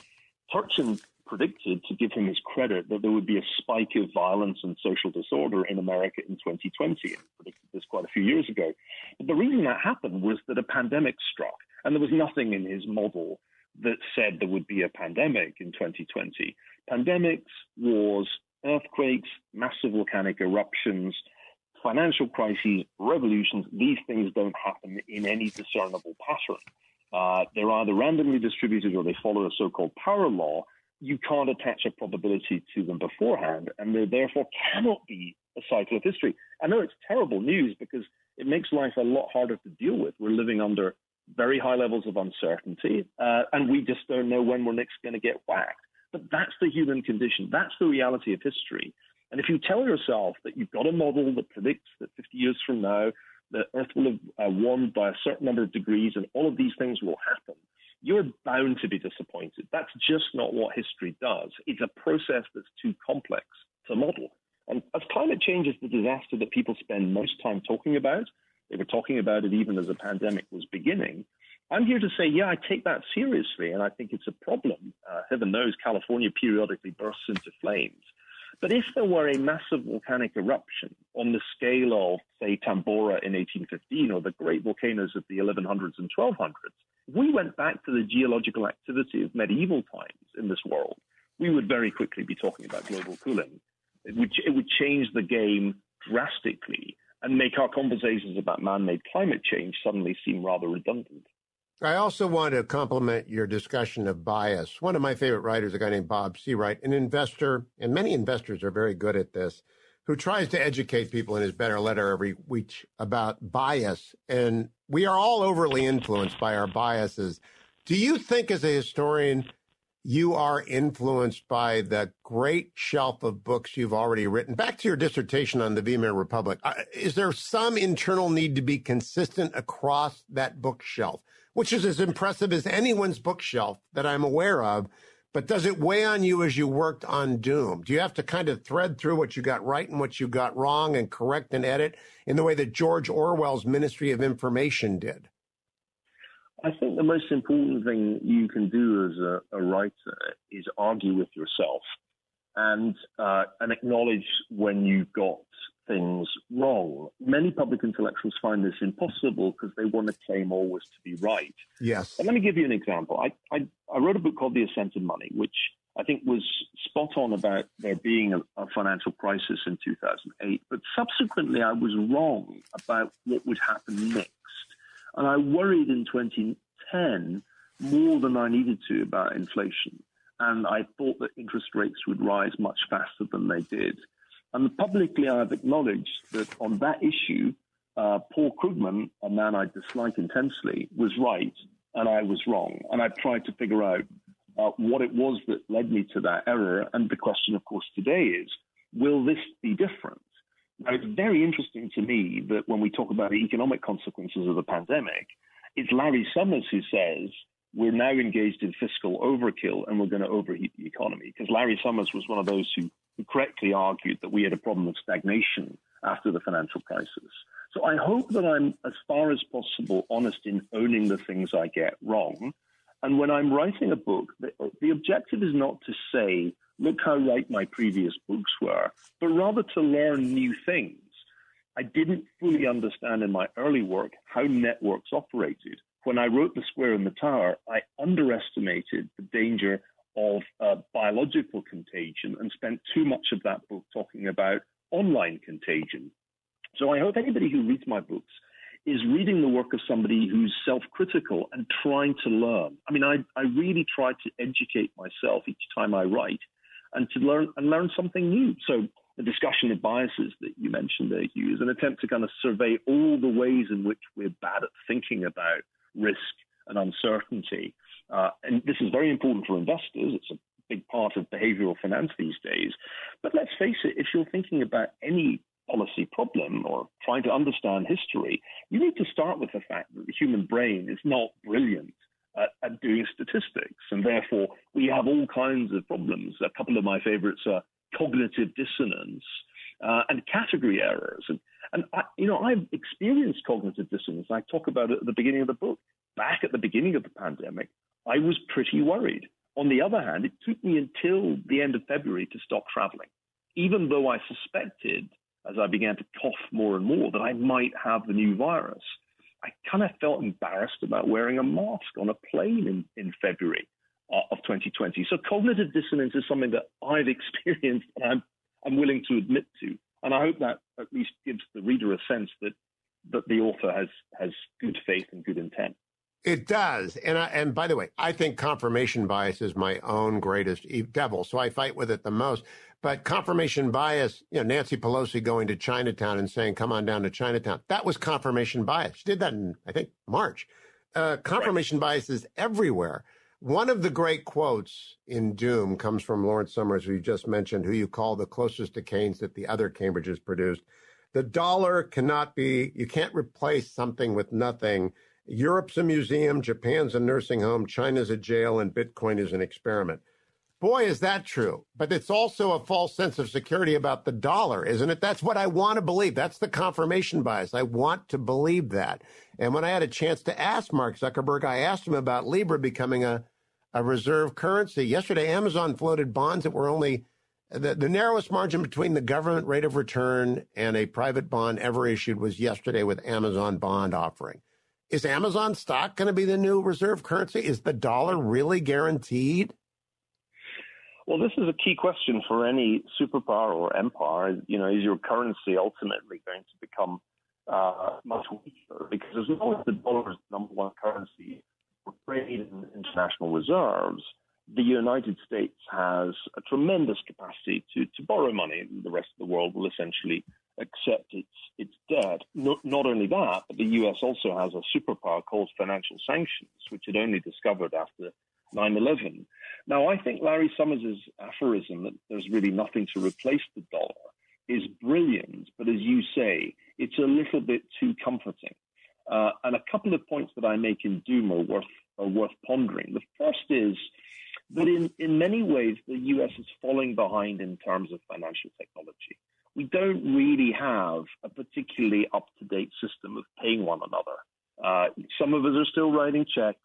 Speaker 2: Turchin predicted, to give him his credit, that there would be a spike of violence and social disorder in America in 2020, and predicted this quite a few years ago. But the reason that happened was that a pandemic struck, and there was nothing in his model that said there would be a pandemic in 2020. Pandemics, wars, earthquakes, massive volcanic eruptions, financial crises, revolutions, these things don't happen in any discernible pattern. Uh, they're either randomly distributed or they follow a so called power law. You can't attach a probability to them beforehand, and there therefore cannot be a cycle of history. I know it's terrible news because it makes life a lot harder to deal with. We're living under very high levels of uncertainty, uh, and we just don't know when we're next going to get whacked. But that's the human condition. That's the reality of history. And if you tell yourself that you've got a model that predicts that 50 years from now, the Earth will have uh, warmed by a certain number of degrees and all of these things will happen, you're bound to be disappointed. That's just not what history does. It's a process that's too complex to model. And as climate change is the disaster that people spend most time talking about, they were talking about it even as the pandemic was beginning. I'm here to say, yeah, I take that seriously, and I think it's a problem. Uh, heaven knows California periodically bursts into flames. But if there were a massive volcanic eruption on the scale of, say, Tambora in 1815 or the great volcanoes of the 1100s and 1200s, we went back to the geological activity of medieval times in this world, we would very quickly be talking about global cooling. It would, it would change the game drastically and make our conversations about man made climate change suddenly seem rather redundant.
Speaker 1: I also want to compliment your discussion of bias. One of my favorite writers, a guy named Bob Seawright, an investor, and many investors are very good at this, who tries to educate people in his better letter every week about bias. And we are all overly influenced by our biases. Do you think, as a historian, you are influenced by the great shelf of books you've already written. Back to your dissertation on the Weimar Republic. Uh, is there some internal need to be consistent across that bookshelf, which is as impressive as anyone's bookshelf that I'm aware of? But does it weigh on you as you worked on Doom? Do you have to kind of thread through what you got right and what you got wrong and correct and edit in the way that George Orwell's Ministry of Information did?
Speaker 2: I think the most important thing you can do as a, a writer is argue with yourself and uh, and acknowledge when you've got things wrong. Many public intellectuals find this impossible because they want to claim always to be right.
Speaker 1: Yes.
Speaker 2: But let me give you an example. I, I, I wrote a book called The Ascent of Money, which I think was spot on about there being a, a, financial crisis in 2008. But subsequently, I was wrong about what would happen next. And I worried in 2010 more than I needed to about inflation. And I thought that interest rates would rise much faster than they did. And publicly, I've acknowledged that on that issue, uh, Paul Krugman, a man I dislike intensely, was right and I was wrong. And I've tried to figure out uh, what it was that led me to that error. And the question, of course, today is will this be different? Now, it's very interesting to me that when we talk about the economic consequences of the pandemic, it's Larry Summers who says we're now engaged in fiscal overkill and we're going to overheat the economy. Because Larry Summers was one of those who, who correctly argued that we had a problem of stagnation after the financial crisis. So I hope that I'm, as far as possible, honest in owning the things I get wrong. And when I'm writing a book, the, the objective is not to say, look how right my previous books were, but rather to learn new things. I didn't fully understand in my early work how networks operated. When I wrote The Square and the Tower, I underestimated the danger of uh, biological contagion and spent too much of that book talking about online contagion. So I hope anybody who reads my books is reading the work of somebody who's self-critical and trying to learn. I mean, I, I really try to educate myself each time I write and to learn and learn something new. So the discussion of biases that you mentioned there, Hugh, is an attempt to kind of survey all the ways in which we're bad at thinking about risk and uncertainty. Uh, and this is very important for investors. It's a big part of behavioral finance these days. But let's face it, if you're thinking about any policy problem or trying to understand history, you need to start with the fact that the human brain is not brilliant at, at doing statistics. And therefore, we have all kinds of problems. A couple of my favorites are cognitive dissonance uh, and category errors. And, and I, you know, I've experienced cognitive dissonance. I talk about it at the beginning of the book. Back at the beginning of the pandemic, I was pretty worried. On the other hand, it took me until the end of February to stop traveling, even though I suspected as I began to cough more and more that I might have the new virus. I kind of felt embarrassed about wearing a mask on a plane in, in February uh, of 2020. So cognitive dissonance is something that I've [LAUGHS] experienced and I'm, I'm willing to admit to. And I hope that at least gives the reader a sense that, that the author has, has good faith and good intent.
Speaker 1: It does, and I, and by the way, I think confirmation bias is my own greatest devil, so I fight with it the most. But confirmation bias, you know, Nancy Pelosi going to Chinatown and saying, "Come on down to Chinatown," that was confirmation bias. She did that in, I think, March. Uh, confirmation right. bias is everywhere. One of the great quotes in Doom comes from Lawrence Summers, who you just mentioned, who you call the closest to Keynes that the other Cambridges produced. The dollar cannot be, you can't replace something with nothing. Europe's a museum, Japan's a nursing home, China's a jail, and Bitcoin is an experiment. Boy, is that true. But it's also a false sense of security about the dollar, isn't it? That's what I want to believe. That's the confirmation bias. I want to believe that. And when I had a chance to ask Mark Zuckerberg, I asked him about Libra becoming a, a reserve currency. Yesterday, Amazon floated bonds that were only the, the narrowest margin between the government rate of return and a private bond ever issued was yesterday with Amazon bond offering. Is Amazon stock going to be the new reserve currency? Is the dollar really guaranteed?
Speaker 2: Well, this is a key question for any superpower or empire. You know, is your currency ultimately going to become uh, much weaker? Because as long as the dollar is the number one currency for trade and international reserves, the United States has a tremendous capacity to, to borrow money. The rest of the world will essentially accept its its debt. Not, not only that, but the U.S. also has a superpower called financial sanctions, which it only discovered after 9/11. Now, I think Larry Summers' aphorism that there's really nothing to replace the dollar is brilliant, but as you say, it's a little bit too comforting. Uh, and a couple of points that I make in Doom are worth are worth pondering. The first is that in, in many ways the US is falling behind in terms of financial technology we don't really have a particularly up to date system of paying one another. Uh, some of us are still writing checks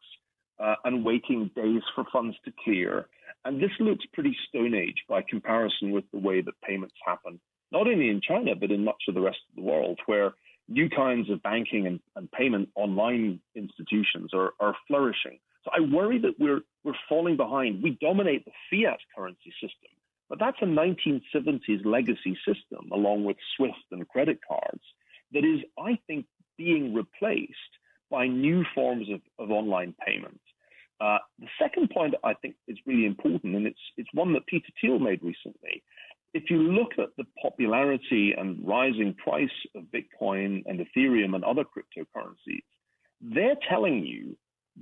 Speaker 2: uh, and waiting days for funds to clear. And this looks pretty Stone Age by comparison with the way that payments happen, not only in China, but in much of the rest of the world, where new kinds of banking and, and payment online institutions are, are flourishing. So I worry that we're, we're falling behind. We dominate the fiat currency system but that's a 1970s legacy system, along with SWIFT and credit cards, that is, I think, being replaced by new forms of, of online payments. Uh, the second point I think is really important, and it's, it's one that Peter Thiel made recently. If you look at the popularity and rising price of Bitcoin and Ethereum and other cryptocurrencies, they're telling you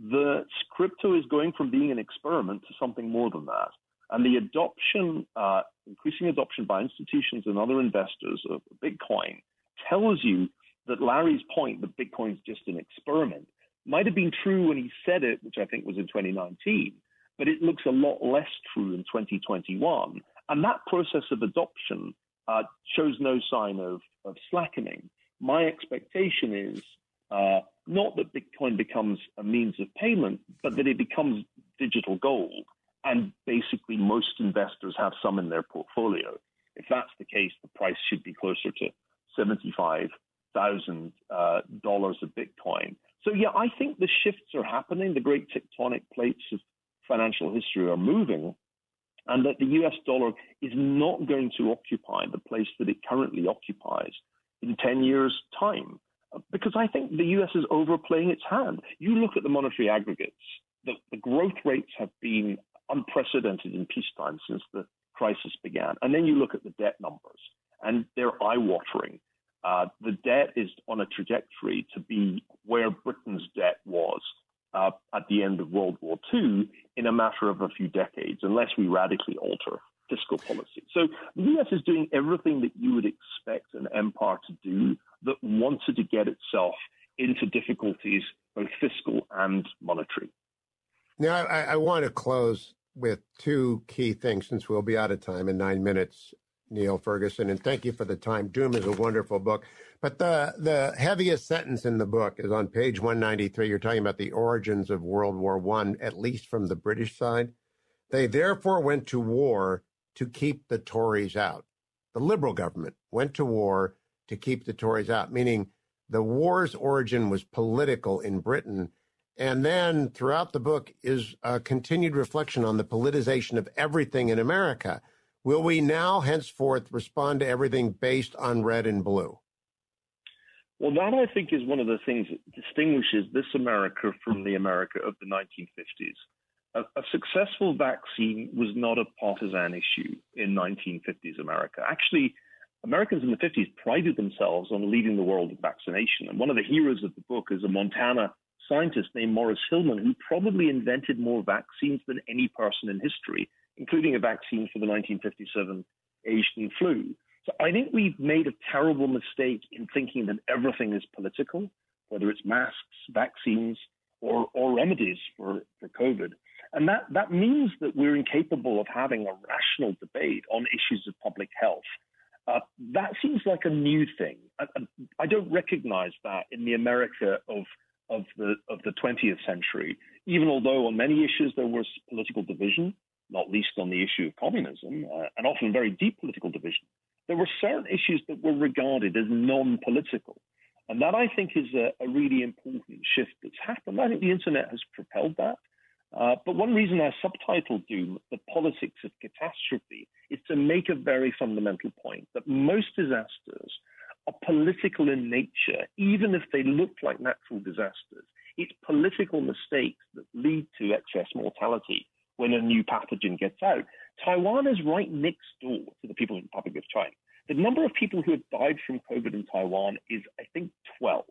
Speaker 2: that crypto is going from being an experiment to something more than that. And the adoption, uh, increasing adoption by institutions and other investors of Bitcoin tells you that Larry's point that Bitcoin is just an experiment might have been true when he said it, which I think was in 2019, but it looks a lot less true in 2021. And that process of adoption uh, shows no sign of, of slackening. My expectation is uh, not that Bitcoin becomes a means of payment, but that it becomes digital gold. And basically, most investors have some in their portfolio. If that's the case, the price should be closer to $75,000 uh, a Bitcoin. So, yeah, I think the shifts are happening. The great tectonic plates of financial history are moving, and that the US dollar is not going to occupy the place that it currently occupies in 10 years' time. Because I think the US is overplaying its hand. You look at the monetary aggregates, the, the growth rates have been unprecedented in peacetime since the crisis began. And then you look at the debt numbers, and they're eye watering. Uh, the debt is on a trajectory to be where Britain's debt was uh, at the end of World War II in a matter of a few decades, unless we radically alter fiscal policy. So the US is doing everything that you would expect an empire to do that wanted to get itself into difficulties, both fiscal and monetary.
Speaker 1: Now, I, I want to close with two key things since we'll be out of time in nine minutes, Niall Ferguson, and thank you for the time. Doom is a wonderful book. But the, the heaviest sentence in the book is on page 193. You're talking about the origins of World War One, at least from the British side. They therefore went to war to keep the Tories out. The Liberal government went to war to keep the Tories out, meaning the war's origin was political in Britain. And then throughout the book is a continued reflection on the politicization of everything in America. Will we now henceforth respond to everything based on red and blue?
Speaker 2: Well, that I think is one of the things that distinguishes this America from the America of the 1950s. A, a, successful vaccine was not a partisan issue in 1950s America. Actually, Americans in the 50s prided themselves on leading the world in vaccination. And one of the heroes of the book is a Montana scientist named Maurice Hilleman, who probably invented more vaccines than any person in history, including a vaccine for the 1957 Asian flu. So I think we've made a terrible mistake in thinking that everything is political, whether it's masks, vaccines, or, or remedies for, for COVID. And that, that means that we're incapable of having a rational debate on issues of public health. Uh, that seems like a new thing. I, I, don't recognize that in the America of, of, the, of the 20th century, even although on many issues there was political division, not least on the issue of communism, uh, and often very deep political division there were certain issues that were regarded as non political. And that I think is a, a, really important shift that's happened. I think the internet has propelled that. Uh, but one reason I subtitled Doom, The Politics of Catastrophe, is to make a very fundamental point that most disasters are political in nature, even if they look like natural disasters. It's political mistakes that lead to excess mortality when a new pathogen gets out. Taiwan is right next door to the People's Republic of China. The number of people who have died from COVID in Taiwan is, I think, 12.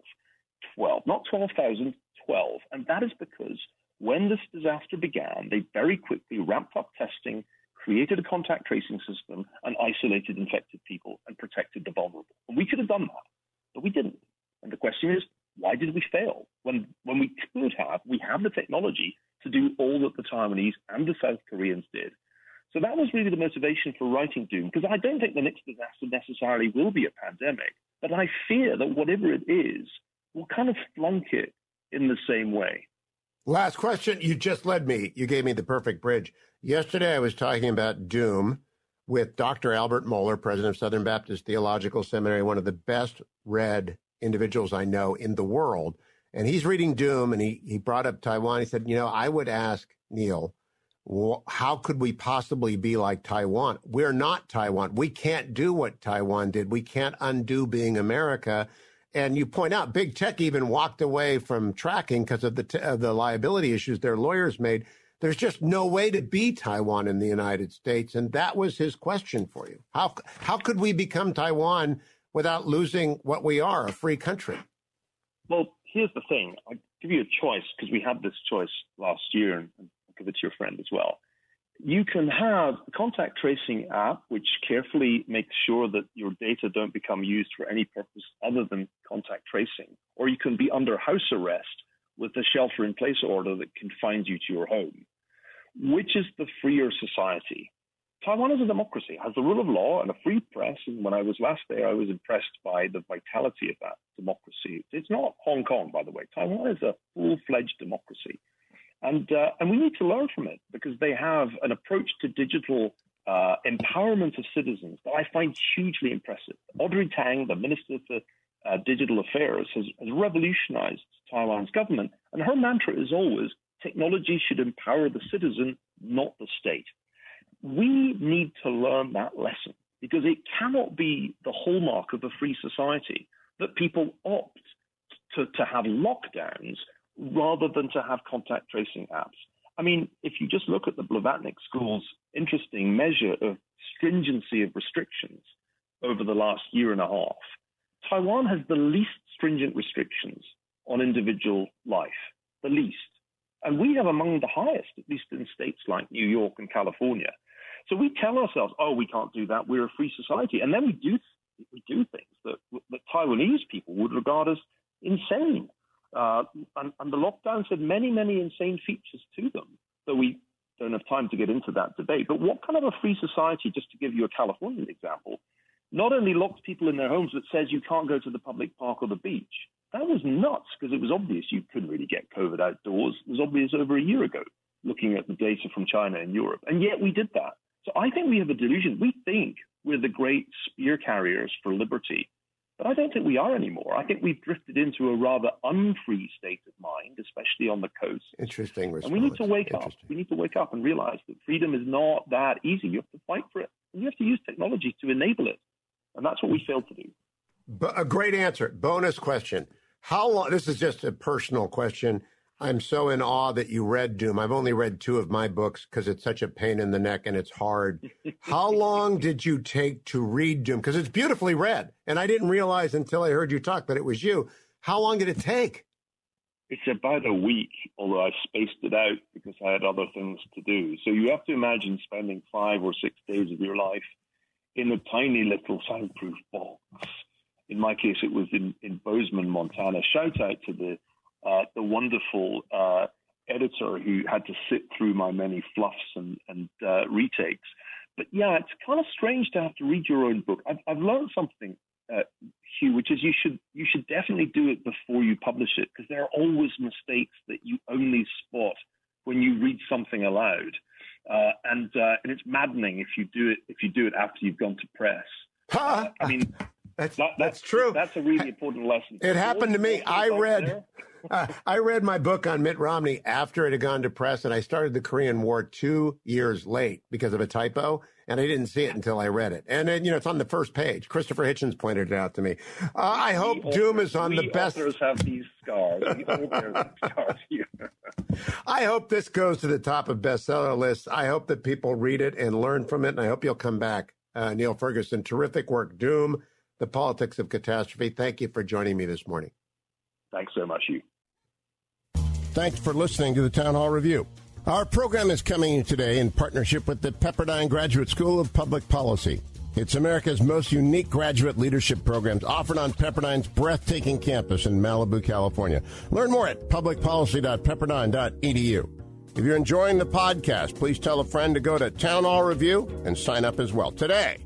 Speaker 2: 12, not 12,000, 12. And that is because when this disaster began, they very quickly ramped up testing, created a contact tracing system, and isolated infected people and protected the vulnerable. And we could have done that, but we didn't. And the question is, why did we fail? When, when we could have, we have the technology to do all that the Taiwanese and the South Koreans did. So that was really the motivation for writing Doom, because I don't think the next disaster necessarily will be a pandemic, but I fear that whatever it is we'll kind of flunk it in the same way.
Speaker 1: Last question. You just led me. You gave me the perfect bridge. Yesterday, I was talking about Doom with Dr. Albert Mohler, president of Southern Baptist Theological Seminary, one of the best read individuals I know in the world. And he's reading Doom and he, he brought up Taiwan. He said, you know, I would ask Niall, how could we possibly be like Taiwan? We're not Taiwan. We can't do what Taiwan did. We can't undo being America. And you point out, big tech even walked away from tracking because of the t- of the liability issues their lawyers made. There's just no way to be Taiwan in the United States. And that was his question for you. How, how could we become Taiwan without losing what we are, a free country?
Speaker 2: Well, here's the thing. I give you a choice because we had this choice last year and I'll give it to your friend as well. You can have a contact tracing app which carefully makes sure that your data don't become used for any purpose other than contact tracing. Or you can be under house arrest with a shelter in place order that confines you to your home. Which is the freer society? Taiwan is a democracy, has the rule of law and a free press. And when I was last there, I was impressed by the vitality of that democracy. It's not Hong Kong, by the way. Taiwan is a full fledged democracy. And, uh, and we need to learn from it because they have an approach to digital uh, empowerment of citizens that I find hugely impressive. Audrey Tang, the Minister for uh, Digital Affairs, has, has revolutionized Taiwan's government. And her mantra is always technology should empower the citizen, not the state. We need to learn that lesson because it cannot be the hallmark of a free society that people opt to, to have lockdowns rather than to have contact tracing apps. I mean, if you just look at the Blavatnik School's interesting measure of stringency of restrictions over the last year and a half, Taiwan has the least stringent restrictions on individual life, the least. And we have among the highest, at least in states like New York and California. So we tell ourselves, oh, we can't do that. We're a free society. And then we do, we do things that, that Taiwanese people would regard as insane. Uh, and, and the lockdowns had many, many insane features to them that we don't have time to get into that debate. But what kind of a free society, just to give you a Californian example, not only locks people in their homes, but says you can't go to the public park or the beach. That was nuts because it was obvious you couldn't really get COVID outdoors. It was obvious over a year ago, looking at the data from China and Europe. And yet we did that. So I think we have a delusion. We think we're the great spear carriers for liberty. But I don't think we are anymore. I think we've drifted into a rather unfree state of mind, especially on the coast.
Speaker 1: Interesting response.
Speaker 2: And we need to wake up. We need to wake up and realize that freedom is not that easy. You have to fight for it. And you have to use technology to enable it. And that's what we failed to do.
Speaker 1: But a great answer. Bonus question. How long? This is just a personal question. I'm so in awe that you read Doom. I've only read two of my books because it's such a pain in the neck and it's hard. How long did you take to read Doom? Because it's beautifully read. And I didn't realize until I heard you talk that it was you. How long did it take?
Speaker 2: It's about a week, although I spaced it out because I had other things to do. So you have to imagine spending five or six days of your life in a tiny little soundproof box. In my case, it was in, in Bozeman, Montana. Shout out to the uh, the wonderful uh, editor who had to sit through my many fluffs and, and uh, retakes. But yeah, it's kind of strange to have to read your own book. I've, I've learned something, uh, Hugh, which is you should you should definitely do it before you publish it because there are always mistakes that you only spot when you read something aloud, uh, and uh, and it's maddening if you do it if you do it after you've gone to press. I mean.
Speaker 1: That's, that, that's, that's true.
Speaker 2: That's a really important lesson.
Speaker 1: It happened to me. I read [LAUGHS] uh, I read my book on Mitt Romney after it had gone to press, and I started the Korean War two years late because of a typo, and I didn't see it until I read it. And then, you know, it's on the first page. Christopher Hitchens pointed it out to me. Uh, I hope Doom is on
Speaker 2: the
Speaker 1: best.
Speaker 2: Authors have these scars. [LAUGHS] scars
Speaker 1: I hope this goes to the top of bestseller lists. I hope that people read it and learn from it, and I hope you'll come back. Uh, Niall Ferguson, terrific work. Doom, the politics of catastrophe. Thank you for joining me this morning.
Speaker 2: Thanks so much, Hugh.
Speaker 1: Thanks for listening to the Town Hall Review. Our program is coming today in partnership with the Pepperdine Graduate School of Public Policy. It's America's most unique graduate leadership programs offered on Pepperdine's breathtaking campus in Malibu, California. Learn more at publicpolicy.pepperdine.edu. If you're enjoying the podcast, please tell a friend to go to Town Hall Review and sign up as well today.